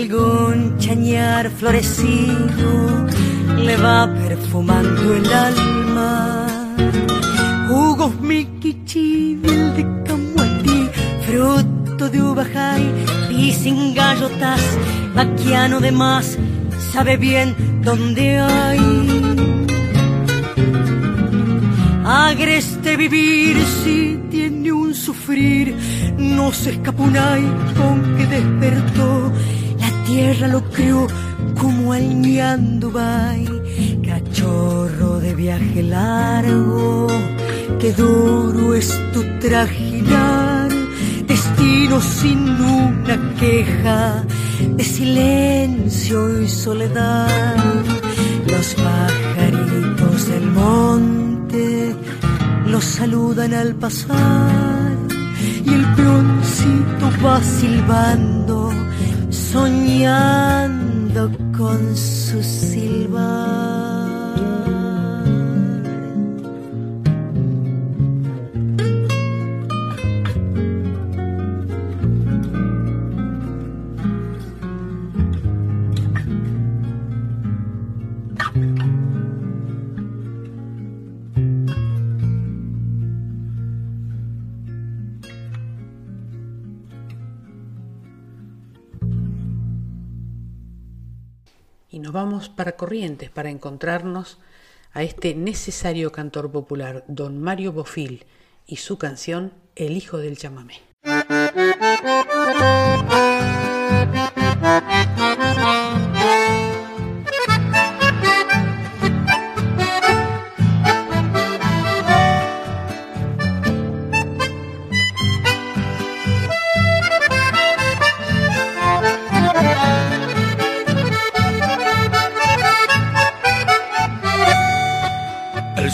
Algún chañar florecido le va perfumando el alma. Jugos miquichibel de camuatí, fruto de uvajay y sin gallotas, vaquiano de más, sabe bien dónde hay. Agreste vivir si tiene un sufrir, no se escapa un ay con que despertó. Tierra lo crió como al ñandubay, cachorro de viaje largo. Qué duro es tu trajinar, destino sin una queja, de silencio y soledad. Los pajaritos del monte los saludan al pasar y el peoncito va silbando, soñando con su silbar. Vamos para Corrientes para encontrarnos a este necesario cantor popular, don Mario Bofil, y su canción El hijo del chamamé.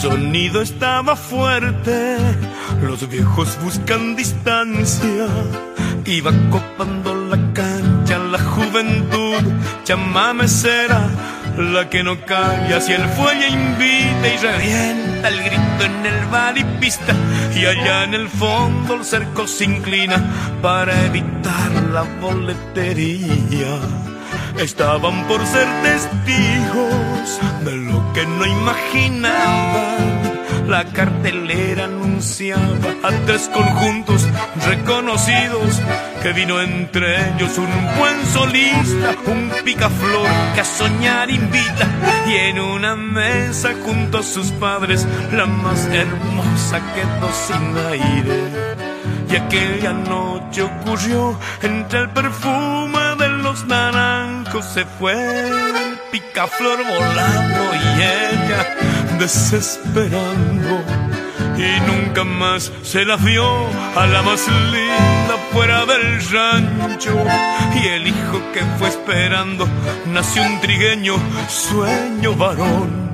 Sonido estaba fuerte, los viejos buscan distancia. Iba copando la cancha la juventud, chamame será la que no calla si el fuelle invita y revienta el grito en el bar y pista y allá en el fondo el cerco se inclina para evitar la boletería. Estaban por ser testigos de lo que no imaginaban la cartelera anunciaba a tres conjuntos reconocidos que vino entre ellos un buen solista, un picaflor que a soñar invita y en una mesa junto a sus padres la más hermosa quedó sin aire. Y aquella noche ocurrió entre el perfume de los naranjos se fue el picaflor volando y ella desesperando. Y nunca más se la vio a la más linda fuera del rancho. Y el hijo que fue esperando nació un trigueño sueño varón.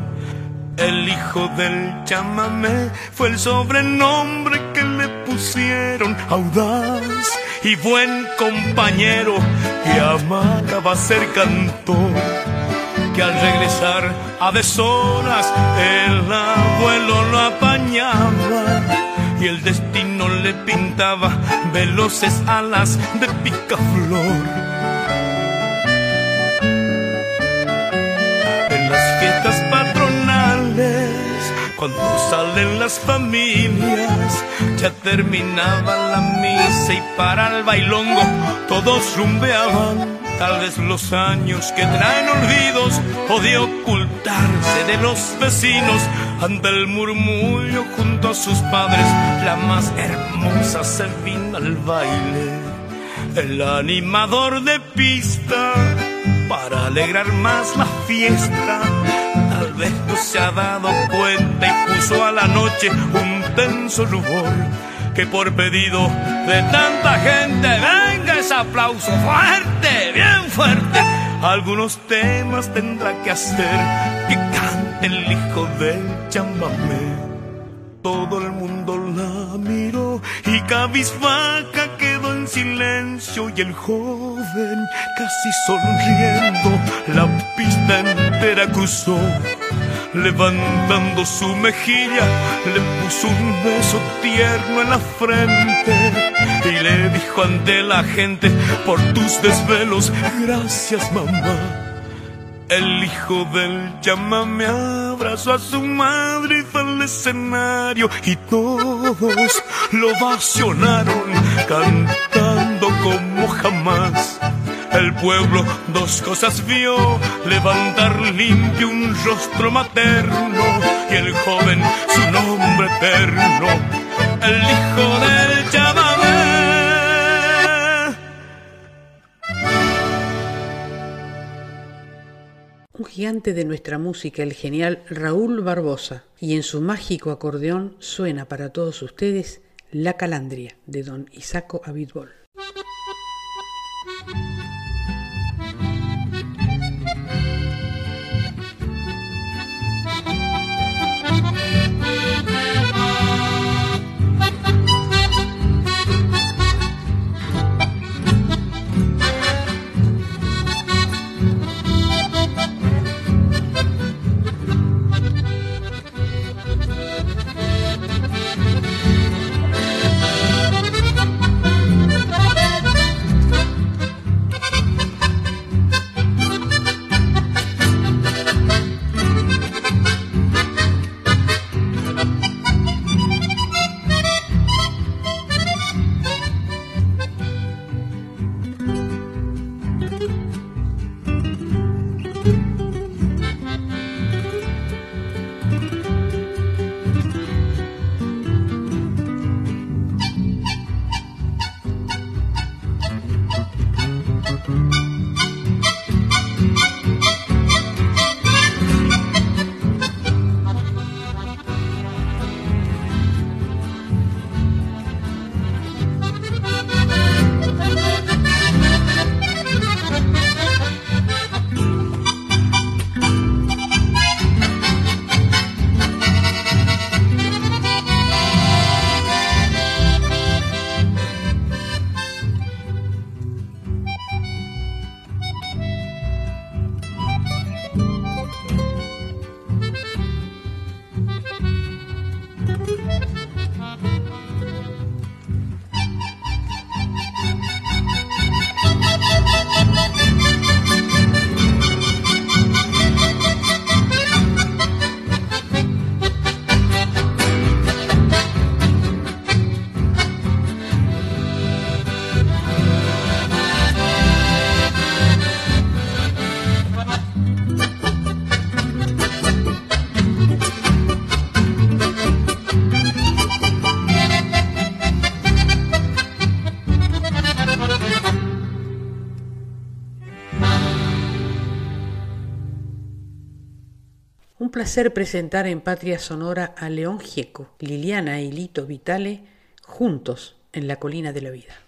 El hijo del chamamé fue el sobrenombre que le audaz y buen compañero que amaba ser cantor que al regresar a deshoras el abuelo lo apañaba y el destino le pintaba veloces alas de picaflor. Cuando salen las familias, ya terminaba la misa y para el bailongo todos rumbeaban Tal vez los años que traen olvidos o de ocultarse de los vecinos ante el murmullo junto a sus padres, la más hermosa se vino al baile. El animador de pista para alegrar más la fiesta. Tal vez no se ha dado cuenta y puso a la noche un tenso rubor que por pedido de tanta gente venga ese aplauso fuerte, bien fuerte. Algunos temas tendrá que hacer que cante el hijo del chamamé. Todo el mundo la miró y cabizbaja quedó en silencio y el joven casi sonriendo la pista entera cruzó levantando su mejilla, le puso un beso tierno en la frente y le dijo ante la gente, por tus desvelos, gracias mamá. El hijo del llamame abrazó a su madre y fue al escenario y todos lo vacionaron cantando como jamás el pueblo dos cosas vio, levantar limpio un rostro materno y el joven su nombre eterno, el hijo del chamamé. Un gigante de nuestra música, el genial Raúl Barbosa, y en su mágico acordeón suena para todos ustedes La Calandria de don Isaco Abitbol. Placer presentar en Patria Sonora a León Gieco, Liliana y Lito Vitale juntos en la colina de la vida.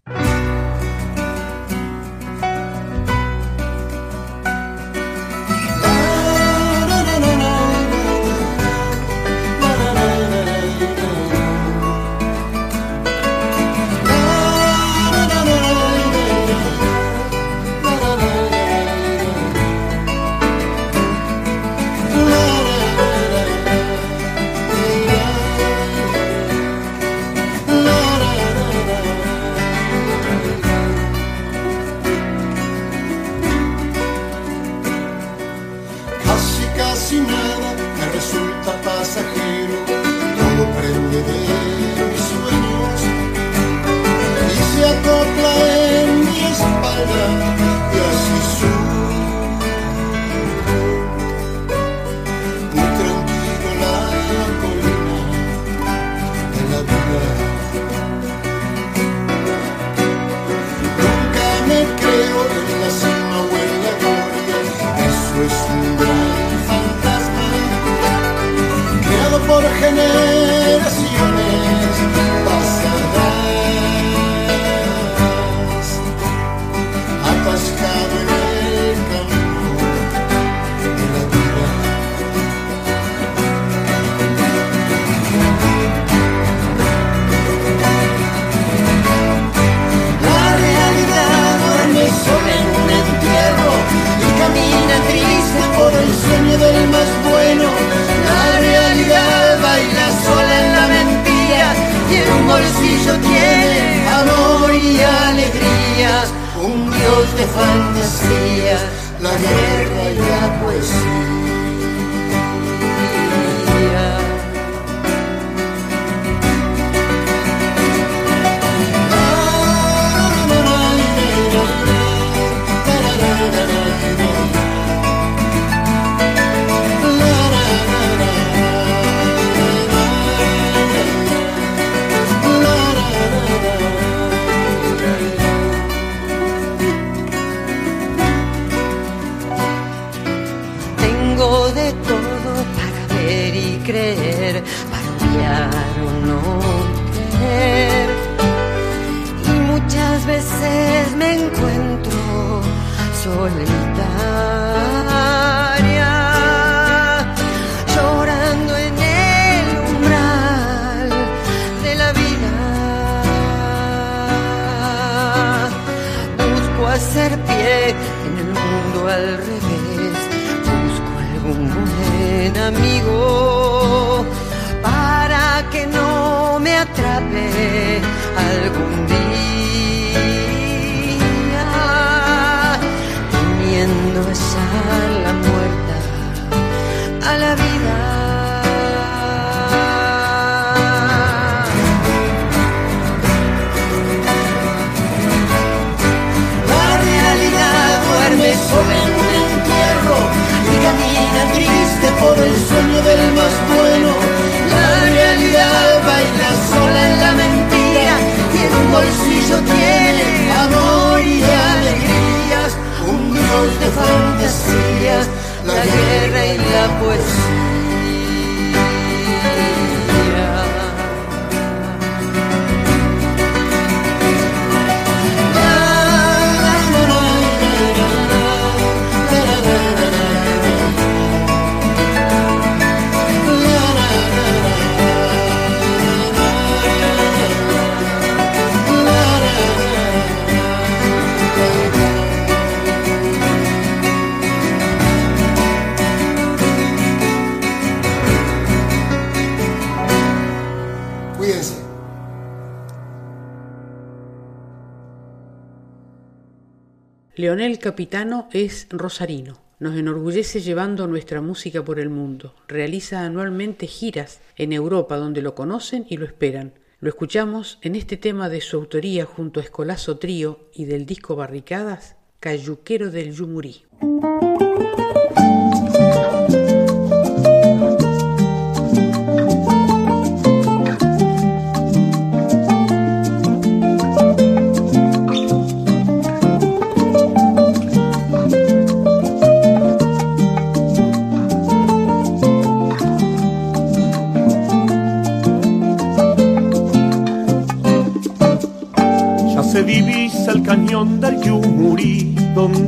Capitano es rosarino. Nos enorgullece llevando nuestra música por el mundo. Realiza anualmente giras en Europa donde lo conocen y lo esperan. Lo escuchamos en este tema de su autoría junto a Escolazo Trío y del disco Barricadas, Cayuquero del Yumurí.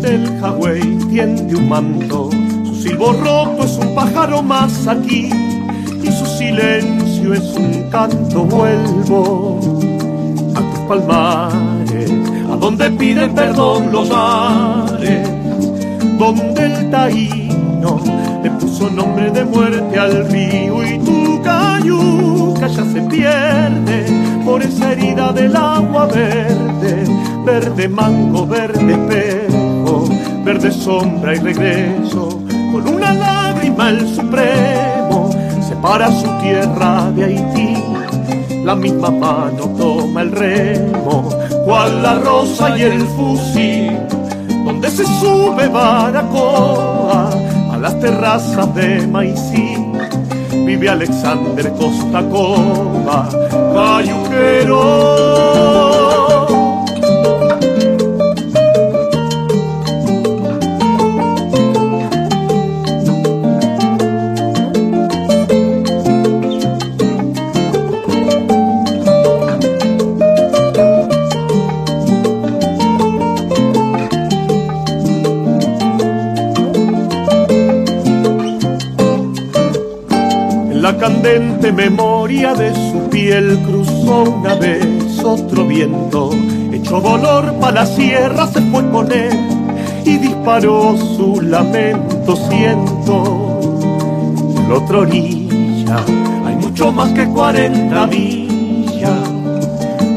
Donde el Hawái tiende un manto. Su silbo roto es un pájaro más aquí, y su silencio es un canto. Vuelvo a tus palmares, a donde piden perdón los mares, donde el taíno le puso nombre de muerte al río y tu cayuca ya se pierde por esa herida del agua verde, verde mango, verde espejo, verde sombra y regreso, con una lágrima el supremo separa su tierra de Haití. La misma mano toma el remo, cual la rosa y el fusil, donde se sube Baracoa a las terrazas de Maicí vive Alexander Costa Cova, cayuquero. Candente memoria de su piel cruzó una vez otro viento, echó dolor para la sierra, se fue con él y disparó su lamento, siento. En la otra orilla hay mucho más que cuarenta millas,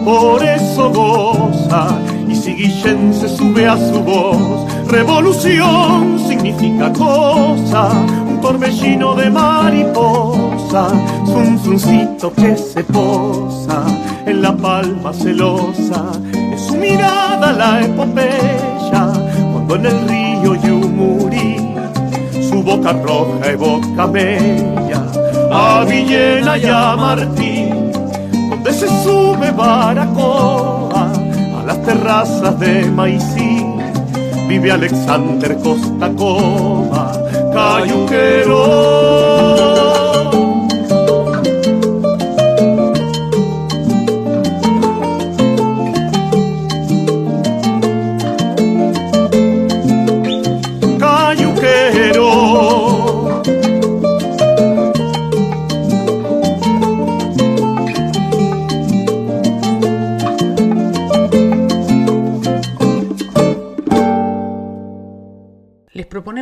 por eso goza y si Guillén se sube a su voz, revolución significa cosa, torbellino de mariposa un zuncito que se posa en la palma celosa. Es su mirada la epopeya cuando en el río Yumurí su boca roja evoca bella a Villena y a Martín, donde se sube Baracoa a las terrazas de Maicí. Vive Alexander Costa Coma, cayuquero.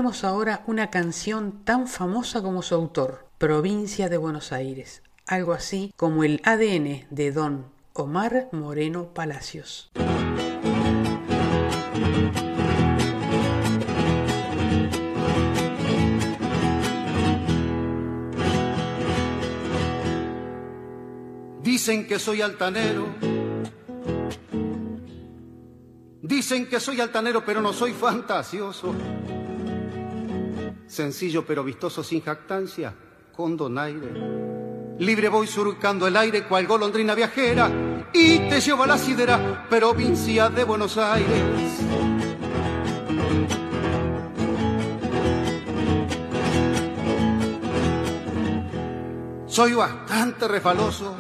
Ahora una canción tan famosa como su autor, Provincia de Buenos Aires, algo así como el ADN de don Omar Moreno Palacios. Dicen que soy altanero. Dicen que soy altanero, pero no soy fantasioso sencillo pero vistoso sin jactancia, con donaire. Libre voy surcando el aire cual golondrina viajera y te llevo a la sidera, provincia de Buenos Aires. Soy bastante refaloso.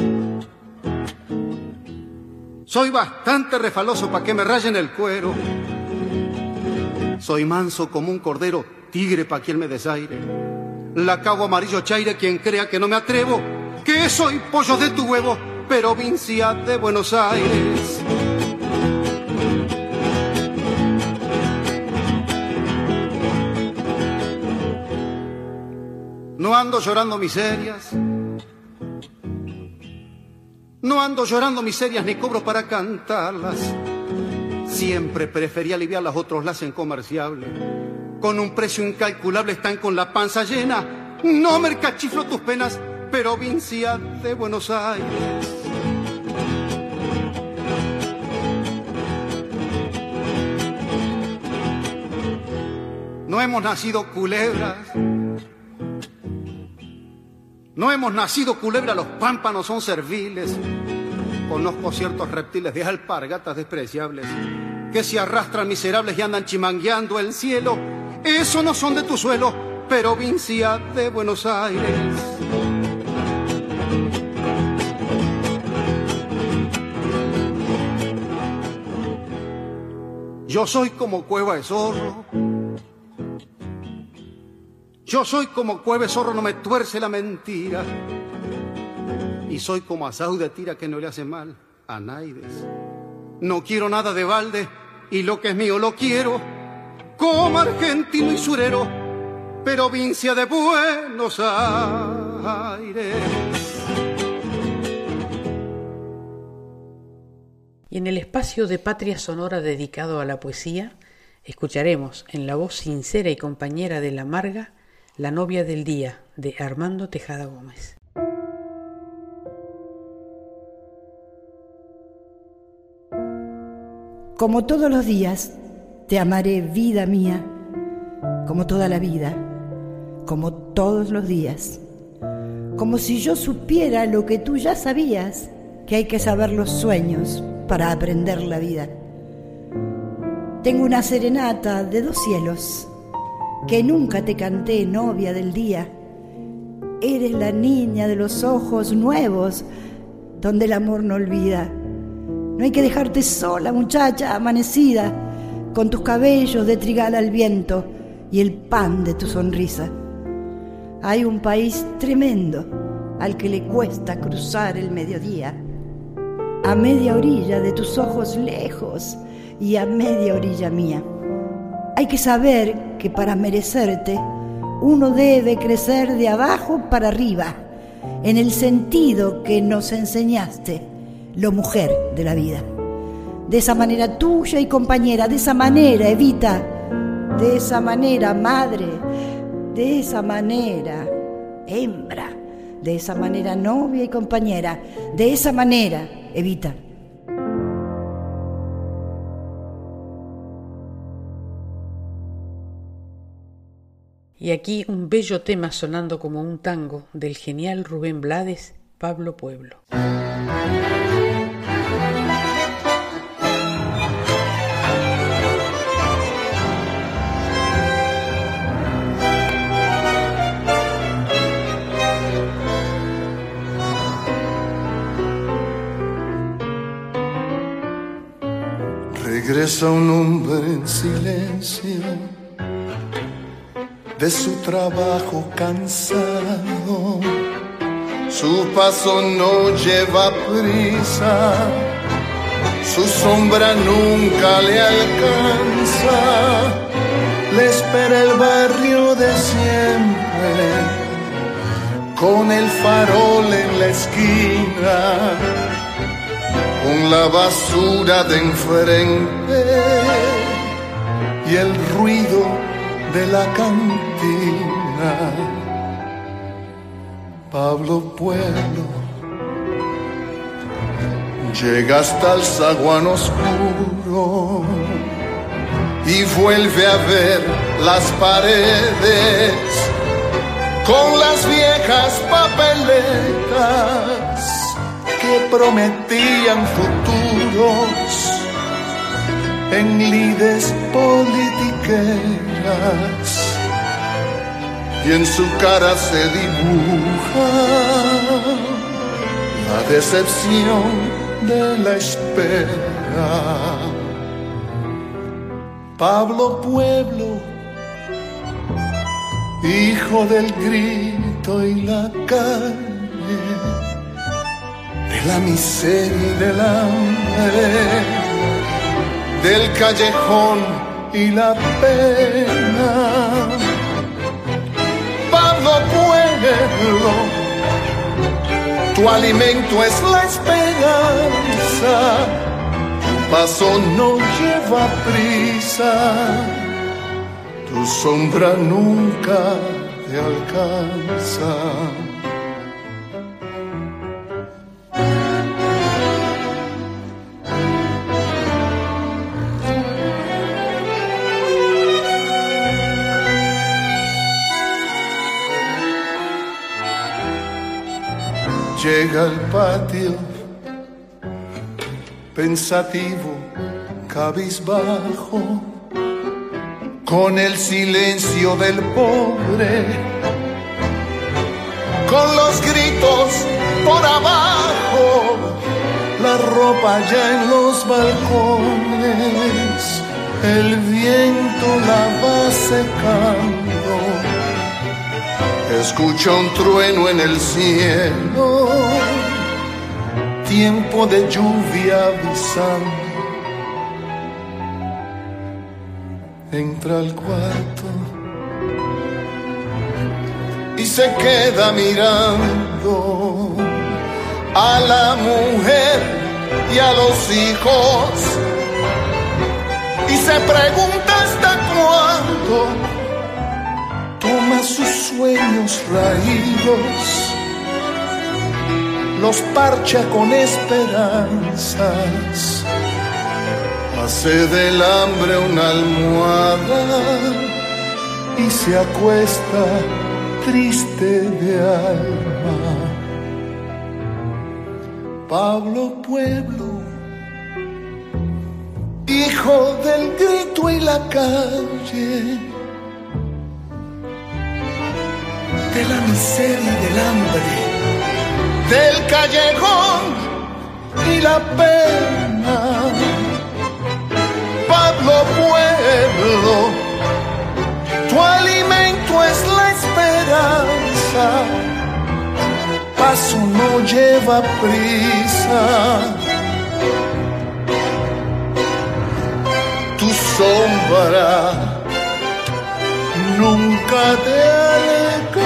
Soy bastante refaloso para que me rayen el cuero. Soy manso como un cordero tigre pa' quien me desaire. La cabo amarillo chaire, quien crea que no me atrevo, que soy pollo de tu huevo, provincia de Buenos Aires. No ando llorando miserias, no ando llorando miserias ni cobro para cantarlas. Siempre preferí aliviar a otros las hacen comerciables con un precio incalculable están con la panza llena. No mercachiflo tus penas, provincia de Buenos Aires. No hemos nacido culebras. No hemos nacido culebras, los pámpanos son serviles. Conozco ciertos reptiles de alpargatas despreciables que se arrastran miserables y andan chimangueando el cielo eso no son de tu suelo, provincia de Buenos Aires. Yo soy como cueva de zorro. Yo soy como cueva de zorro, no me tuerce la mentira. Y soy como asau de tira que no le hace mal a Naides. No quiero nada de balde y lo que es mío lo quiero como argentino y surero, provincia de Buenos Aires. Y en el espacio de Patria Sonora dedicado a la poesía, escucharemos en la voz sincera y compañera de la Marga, La novia del día, de Armando Tejada Gómez. Como todos los días, te amaré vida mía, como toda la vida, como todos los días, como si yo supiera lo que tú ya sabías, que hay que saber los sueños para aprender la vida. Tengo una serenata de dos cielos que nunca te canté, novia del día. Eres la niña de los ojos nuevos donde el amor no olvida. No hay que dejarte sola, muchacha amanecida, con tus cabellos de trigal al viento y el pan de tu sonrisa. Hay un país tremendo al que le cuesta cruzar el mediodía a media orilla de tus ojos lejos y a media orilla mía. Hay que saber que para merecerte uno debe crecer de abajo para arriba, en el sentido que nos enseñaste, lo mujer de la vida. De esa manera tuya y compañera, de esa manera evita, de esa manera madre, de esa manera hembra, de esa manera novia y compañera, de esa manera evita. Y aquí un bello tema sonando como un tango del genial Rubén Blades, Pablo Pueblo. Regresa un hombre en silencio de su trabajo cansado. Su paso no lleva prisa, su sombra nunca le alcanza. Le espera el barrio de siempre, con el farol en la esquina con la basura de enfrente y el ruido de la cantina. Pablo Pueblo llega hasta el zaguán oscuro y vuelve a ver las paredes con las viejas papeletas que prometían futuros en lides politiqueras y en su cara se dibuja la decepción de la espera. Pablo Pueblo, hijo del grito y la calle la miseria del hambre, del callejón y la pena. Pablo Pueblo, tu alimento es la esperanza, tu paso no lleva prisa, tu sombra nunca te alcanza. Al patio, pensativo, cabizbajo, con el silencio del pobre, con los gritos por abajo, la ropa ya en los balcones, el viento la va secando. Escucha un trueno en el cielo, tiempo de lluvia avisando. Entra al cuarto. Y se queda mirando a la mujer y a los hijos. Y se pregunta hasta cuándo sus sueños raídos, los parcha con esperanzas, hace del hambre una almohada y se acuesta triste de alma. Pablo Pueblo hijo del grito y la calle, de la miseria y del hambre, del callejón y la pena. Pablo Pueblo, tu alimento es la esperanza, paso no lleva prisa tu sombra nunca te alcanza.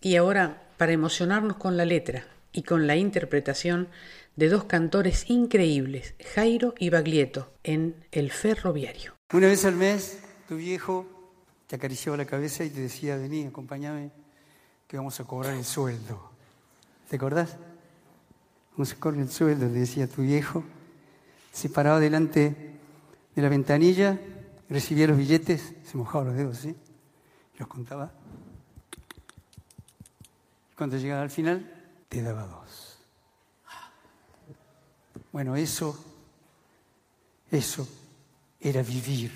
Y ahora, para emocionarnos con la letra y con la interpretación de dos cantores increíbles, Jairo y Baglietto, en El Ferroviario. Una vez al mes, tu viejo te acariciaba la cabeza y te decía, vení, acompáñame, que vamos a cobrar el sueldo. ¿Te acordás? no se corre el sueldo, le decía tu viejo. Se paraba delante de la ventanilla, recibía los billetes, se mojaba los dedos, ¿sí? Los contaba. Cuando llegaba al final, te daba dos. Bueno, eso, eso era vivir.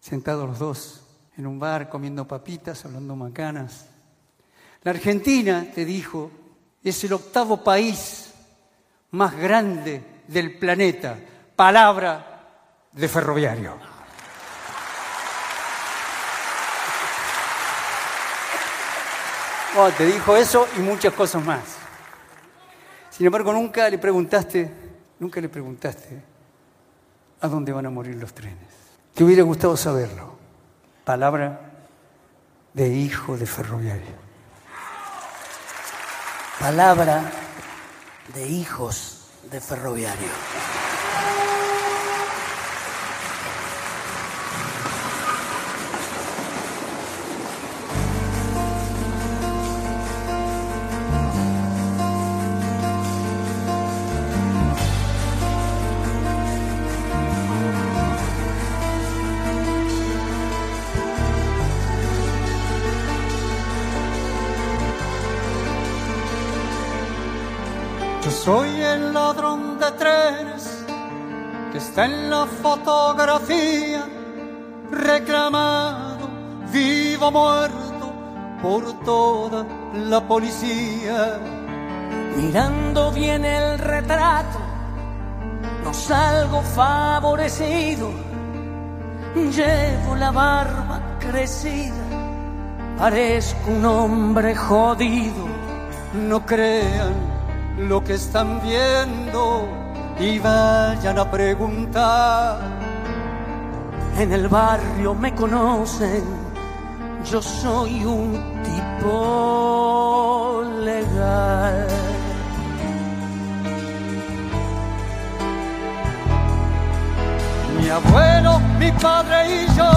Sentados los dos en un bar comiendo papitas, hablando macanas. La Argentina, te dijo, es el octavo país más grande del planeta. Palabra de ferroviario. Oh, te dijo eso y muchas cosas más. Sin embargo, nunca le preguntaste, nunca le preguntaste a dónde van a morir los trenes. Te hubiera gustado saberlo. Palabra de hijo de ferroviario palabra de hijos de ferroviario. Que está en la fotografía, reclamado, vivo muerto por toda la policía. Mirando bien el retrato, no salgo favorecido. Llevo la barba crecida, parezco un hombre jodido. No crean lo que están viendo y vayan a preguntar. En el barrio me conocen, yo soy un tipo legal. Mi abuelo, mi padre y yo,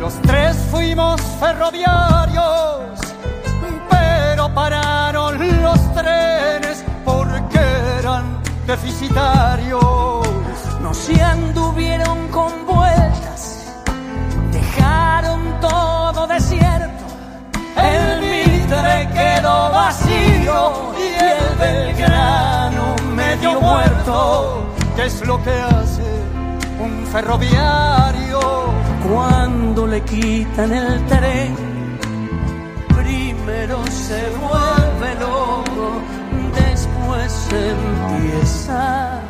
los tres fuimos ferroviarios pararon los eran deficitarios. No se anduvieron con vueltas, dejaron todo desierto. El Mitre quedó vacío y el Belgrano medio muerto. ¿Qué es lo que hace un ferroviario? Cuando le quitan el tren pero se vuelve loco, empieza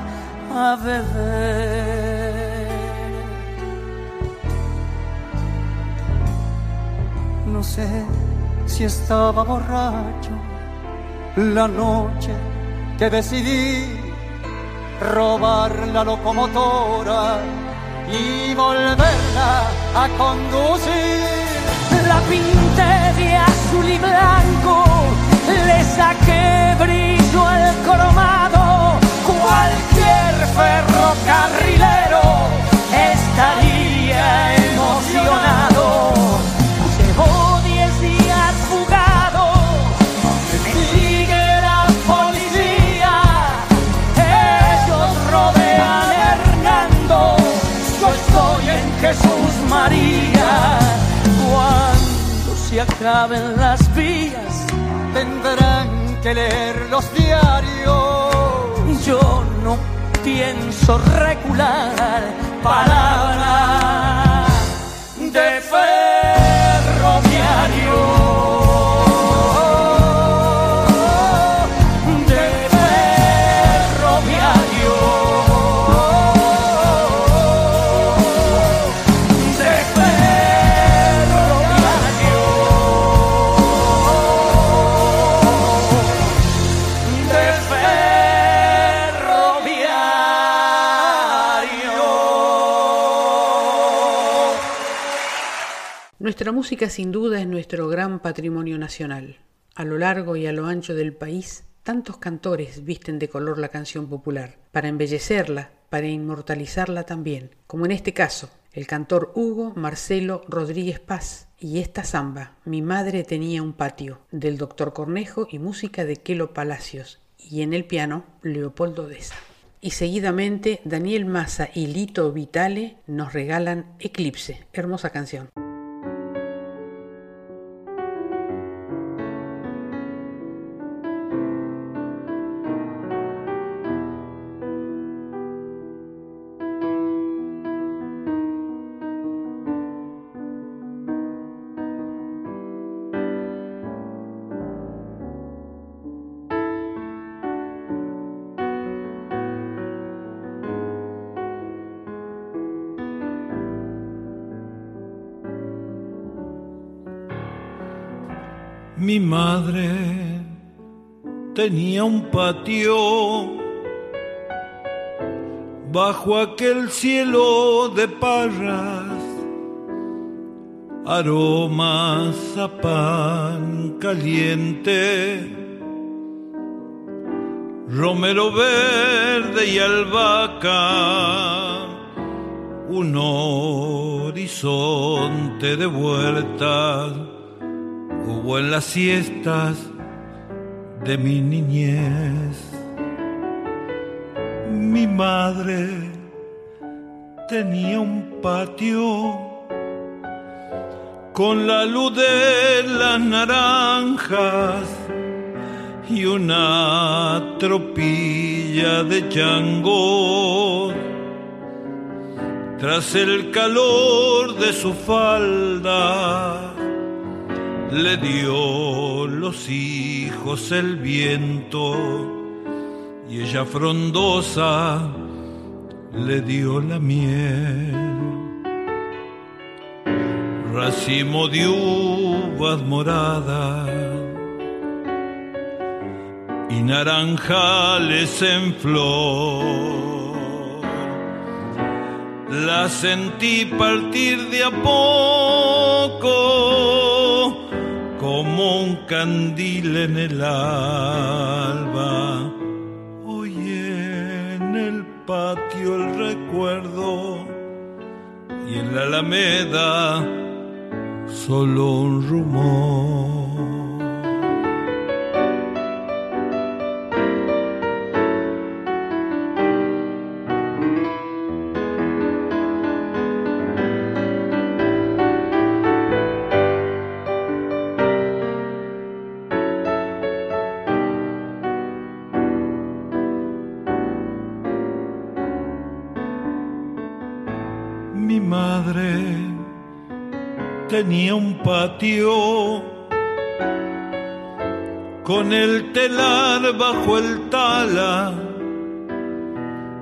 a beber. No sé si estaba borracho la noche que decidí robar la locomotora y volverla a conducir. La pinté de azul y blanco, le saqué brillo al cromado, cualquier ferrocarrilero estaría emocionado. Llevo diez días fugado, me sigue la policía, ellos rodean Hernando, yo estoy en Jesús María. Cuando se acaben las vías, tendrán que leer los diarios. Yo no pienso recular palabra de ferroviario. Nuestra música sin duda es nuestro gran patrimonio nacional. A lo largo y a lo ancho del país, tantos cantores visten de color la canción popular, para embellecerla, para inmortalizarla también, como en este caso, el cantor Hugo Marcelo Rodríguez Paz y esta samba, Mi madre tenía un patio, del doctor Cornejo y música de Quelo Palacios, y en el piano, Leopoldo Deza. Y seguidamente, Daniel Massa y Lito Vitale nos regalan Eclipse, hermosa canción. Mi madre tenía un patio bajo aquel cielo de parras, aromas a pan caliente, romero verde y albahaca, un horizonte de vueltas hubo en las siestas de mi niñez. Mi madre tenía un patio con la luz de las naranjas y una tropilla de changos. Tras el calor de su falda, le dio los hijos el viento y ella frondosa le dio la miel. Racimo de uvas moradas y naranjales en flor. La sentí partir de a poco como un candil en el alba. Hoy en el patio el recuerdo y en la alameda solo un rumor. Tenía un patio con el telar bajo el tala,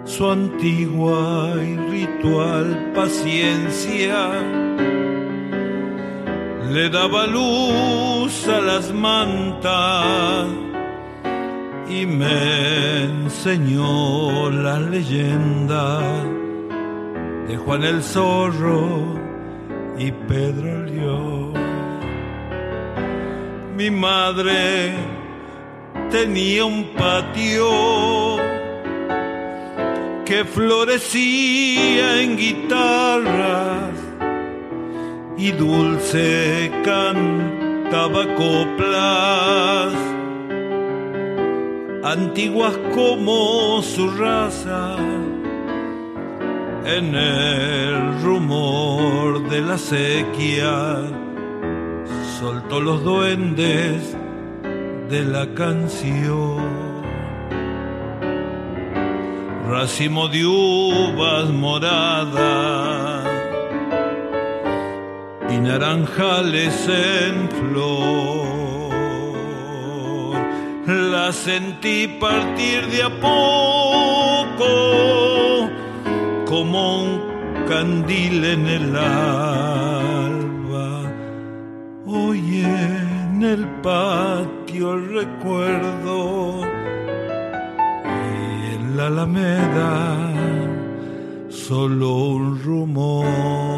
su antigua y ritual paciencia le daba luz a las mantas y me enseñó la leyenda de Juan el Zorro y Pedro León. Mi madre tenía un patio que florecía en guitarras y dulce cantaba coplas, antiguas como su raza, en el rumor de la sequía, soltó los duendes de la canción. Racimo de uvas moradas y naranjales en flor. La sentí partir de a poco como un candil en el alba. Hoy en el patio recuerdo y en la alameda solo un rumor.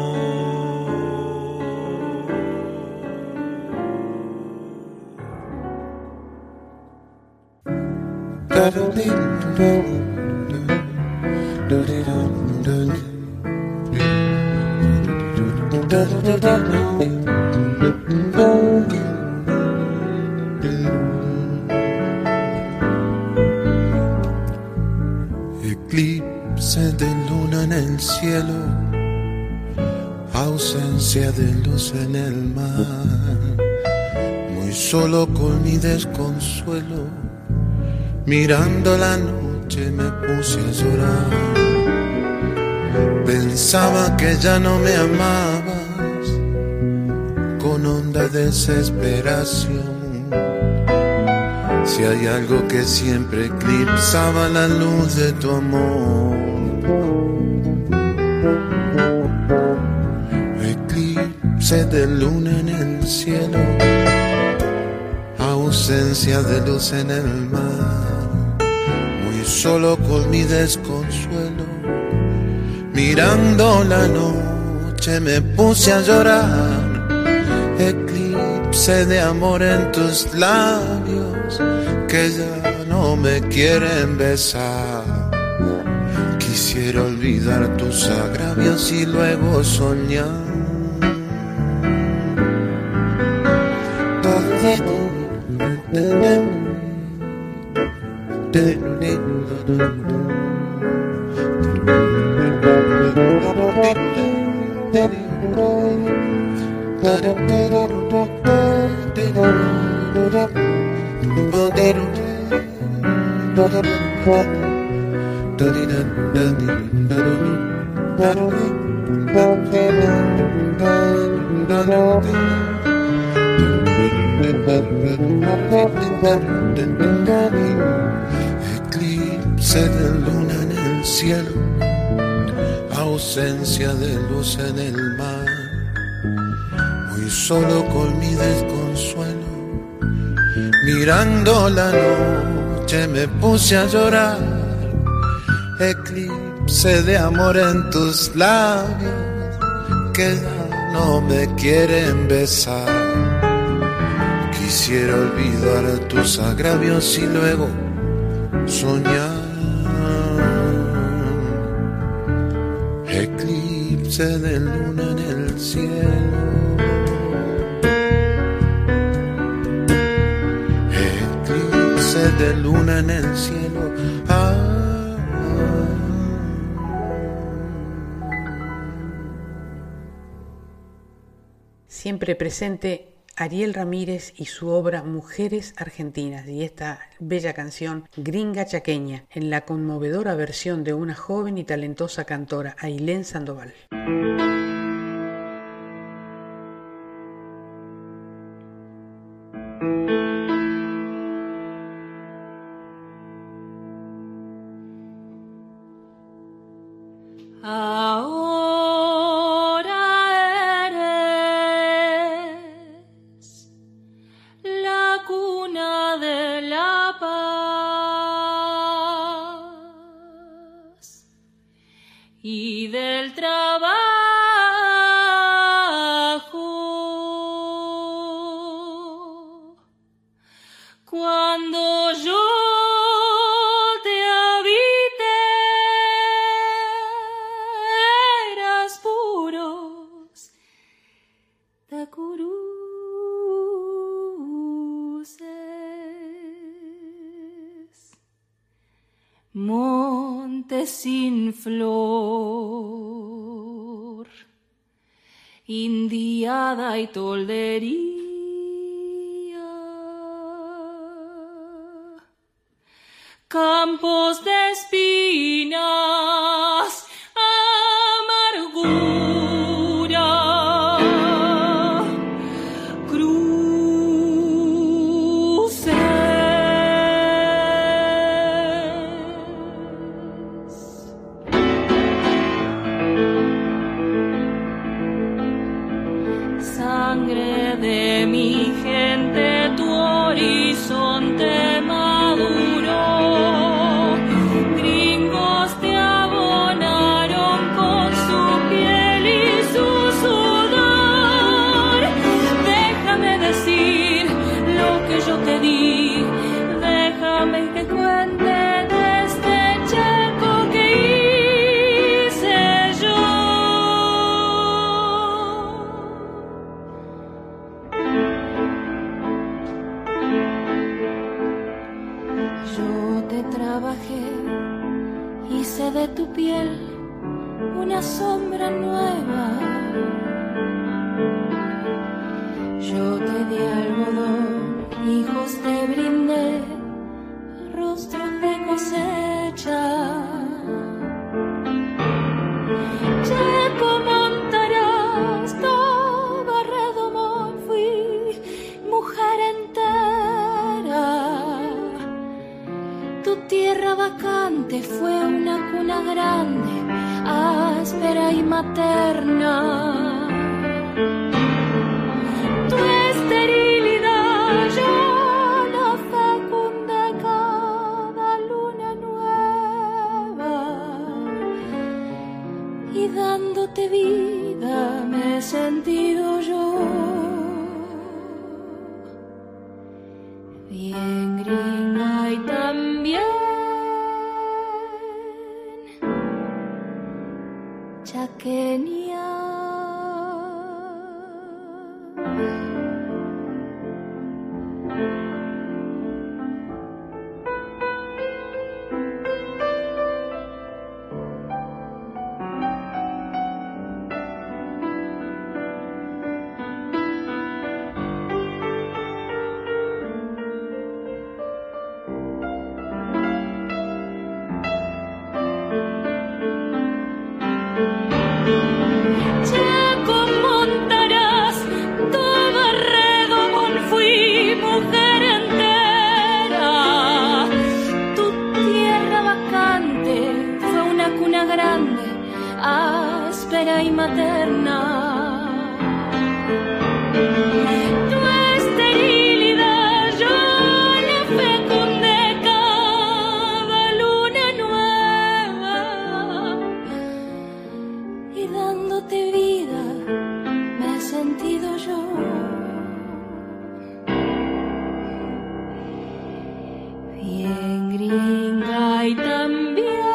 Eclipse de luna en el cielo, ausencia de luz en el mar, muy solo con mi desconsuelo Mirando la noche me puse a llorar. Pensaba que ya no me amabas con honda desesperación. Si hay algo que siempre eclipsaba la luz de tu amor. Eclipse de luna en el cielo, ausencia de luz en el mar solo con mi desconsuelo. Mirando la noche me puse a llorar, eclipse de amor en tus labios que ya no me quieren besar. Quisiera olvidar tus agravios y luego soñar. De luz en el mar. Muy solo con mi desconsuelo, mirando la noche me puse a llorar. Eclipse de amor en tus labios que ya no me quieren besar Quisiera olvidar tus agravios y luego soñar. Eclipse de luna en el cielo. Eclipse de luna en el cielo. Ah, Siempre presente Ariel Ramírez y su obra Mujeres Argentinas y esta bella canción Gringa Chaqueña en la conmovedora versión de una joven y talentosa cantora Ailén Sandoval. Sin flor, indiada y toldería. Campos de Gringa y también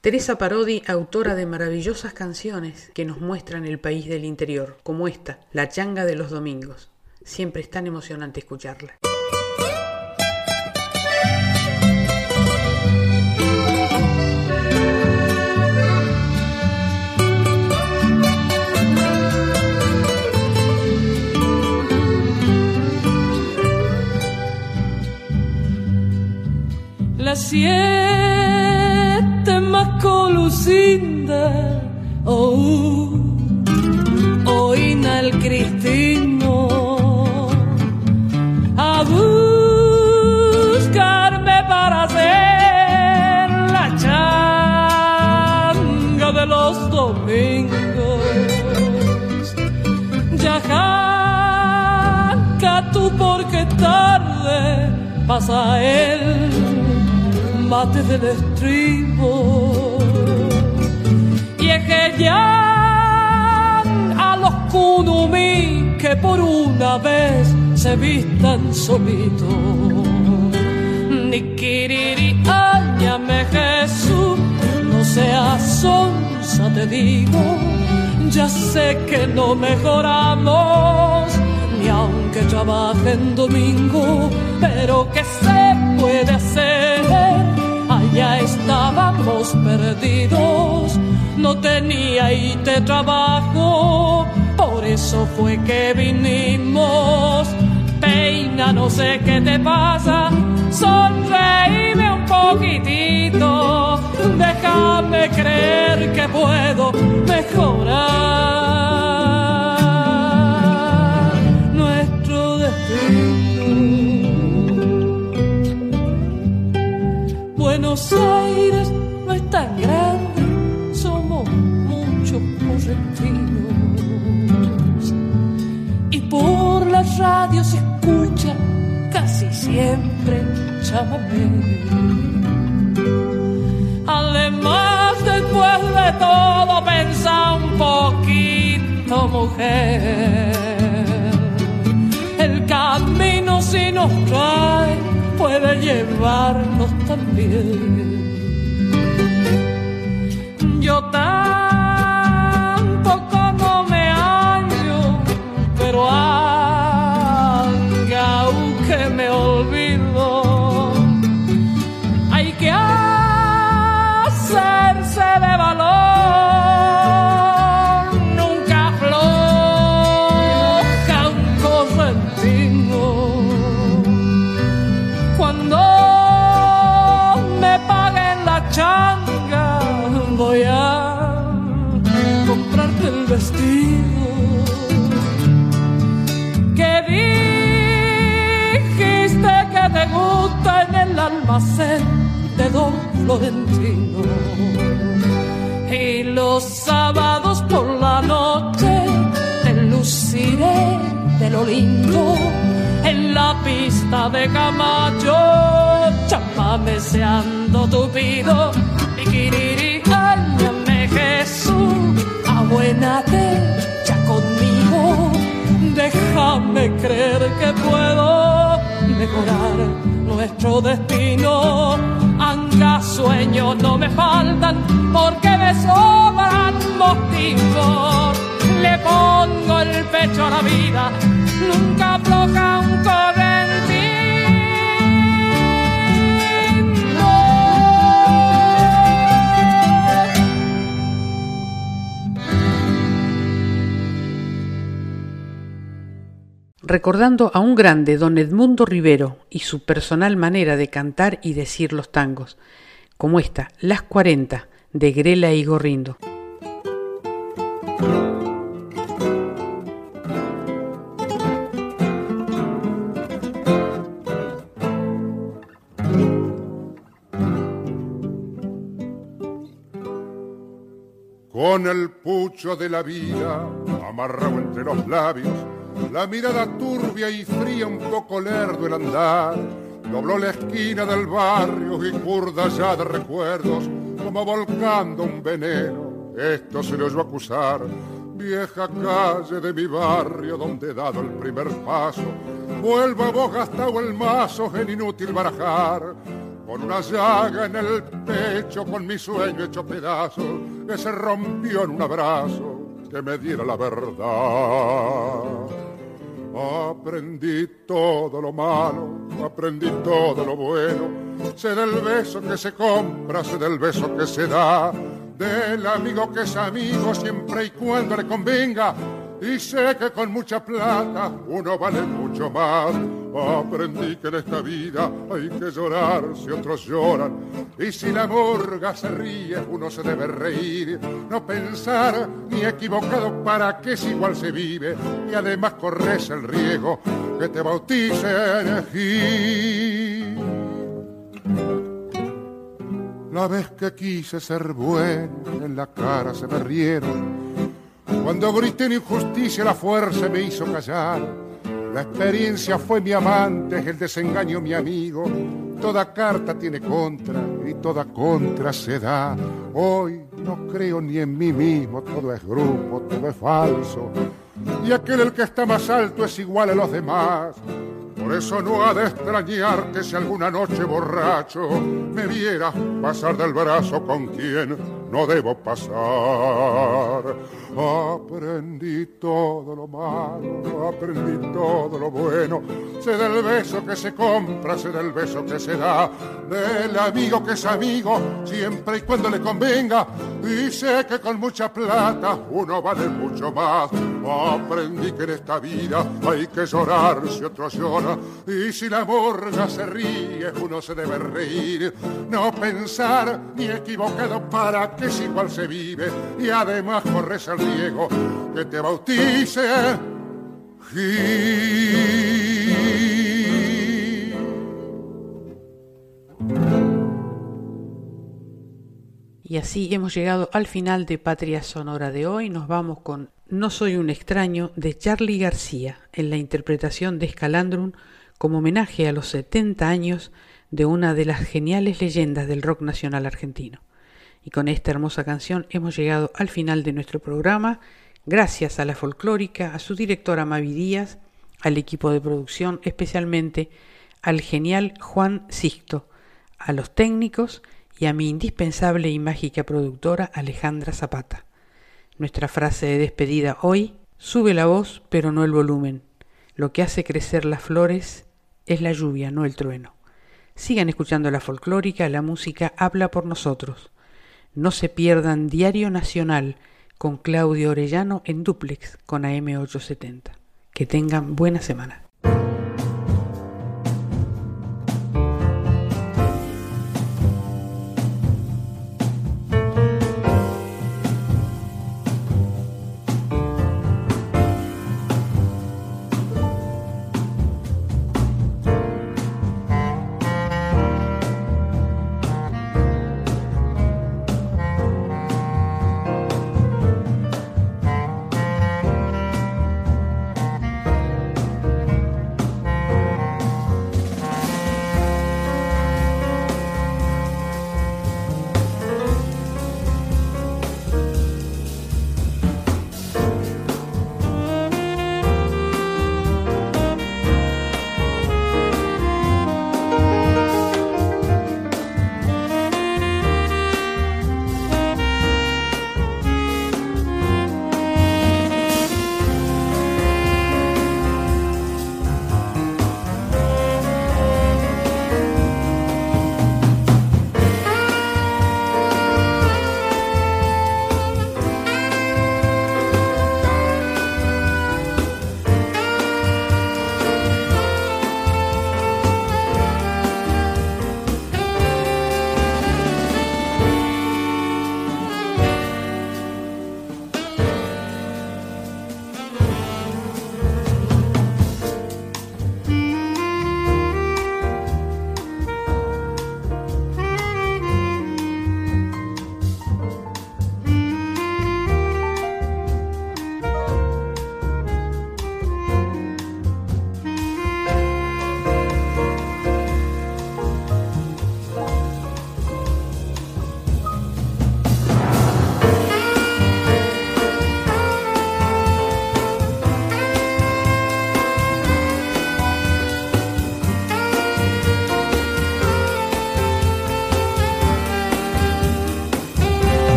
Teresa Parodi, autora de maravillosas canciones que nos muestran el país del interior, como esta, La changa de los domingos. Siempre es tan emocionante escucharla. La colucinda, oh, oína el cristino, a buscarme para hacer la changa de los domingos. Ya tú porque tarde pasa el mate del estribo. A los kunumi que por una vez se vistan solitos. Ni kiriri, áñame Jesús, no seas sonsa, te digo. Ya sé que no mejoramos, ni aunque trabaje en domingo, pero que se puede hacer. Allá estábamos perdidos, no tenía y te trabajo, por eso fue que vinimos. Peina, no sé qué te pasa, sonreíme un poquitito, déjame creer que puedo mejorar nuestro destino. Buenos Aires no es tan grande, siempre chamamé. Además, después de todo, pensa un poquito, mujer. El camino si nos trae puede llevarnos también. Yo tampoco no me hallo, pero aunque que dijiste que te gusta en el almacén de Don Florentino. Y los sábados por la noche te luciré de lo lindo en la pista de Camacho, chamameseando tupido. Piquiriri, áñame Jesús, abuénate ya conmigo. Déjame creer que puedo mejorar nuestro destino. Anga sueños no me faltan porque me sobran motivos. Le pongo el pecho a la vida, nunca afloja un correntino. Recordando a un grande, don Edmundo Rivero, y su personal manera de cantar y decir los tangos, como esta, Las 40, de Grela y Gorrindo. Con el pucho de la vida amarrado entre los labios, la mirada turbia y fría, un poco lerdo el andar. Dobló la esquina del barrio y curda ya de recuerdos, como volcando un veneno. Esto se le oyó acusar. Vieja calle de mi barrio donde he dado el primer paso, vuelvo a vos gastado el mazo en inútil barajar con una llaga en el pecho, con mi sueño hecho pedazos, que se rompió en un abrazo que me diera la verdad. Aprendí todo lo malo, aprendí todo lo bueno, sé del beso que se compra, sé del beso que se da, del amigo que es amigo siempre y cuando le convenga, y sé que con mucha plata uno vale mucho más. Aprendí que en esta vida hay que llorar si otros lloran. Y si la morga se ríe, uno se debe reír. No pensar ni equivocado para que si igual se vive. Y además corres el riesgo que te bauticen. Gil. La vez que quise ser bueno, en la cara se me rieron. Cuando grité en injusticia, la fuerza me hizo callar. La experiencia fue mi amante, el desengaño mi amigo. Toda carta tiene contra y toda contra se da. Hoy no creo ni en mí mismo, todo es grupo, todo es falso. Y aquel el que está más alto es igual a los demás. Por eso no ha de extrañar que si alguna noche borracho me viera pasar del brazo con quien no debo pasar. Aprendí todo lo malo, aprendí todo lo bueno. Sé del beso que se compra, sé del beso que se da. Del amigo que es amigo, siempre y cuando le convenga. Sé que con mucha plata uno vale mucho más. Aprendí que en esta vida hay que llorar si otro llora. Y si la morga se ríe, uno se debe reír. No pensar ni equivocado para es igual se vive. Y además corres al Diego que te bautice. Y así hemos llegado al final de Patria Sonora de hoy. Nos vamos con No soy un extraño de Charlie García en la interpretación de Escalandrum como homenaje a los 70 años de una de las geniales leyendas del rock nacional argentino. Y con esta hermosa canción hemos llegado al final de nuestro programa. Gracias a la folclórica, a su directora Mavi Díaz, al equipo de producción, especialmente al genial Juan Sixto, a los técnicos y a mi indispensable y mágica productora Alejandra Zapata. Nuestra frase de despedida hoy, sube la voz pero no el volumen. Lo que hace crecer las flores es la lluvia, no el trueno. Sigan escuchando la folclórica, la música habla por nosotros. No se pierdan Diario Nacional con Claudio Orellano en duplex con AM870. Que tengan buena semana.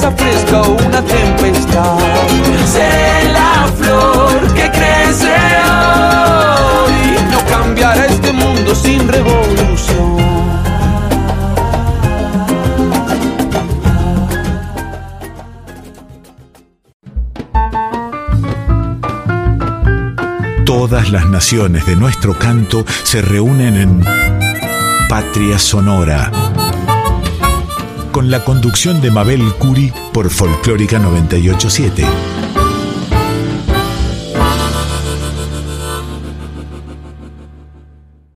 brisa fresca o una tempestad. Sé la flor que crece hoy. No cambiará este mundo sin revolución. Todas las naciones de nuestro canto se reúnen en Patria Sonora con la conducción de Mabel Curi por Folclórica 987.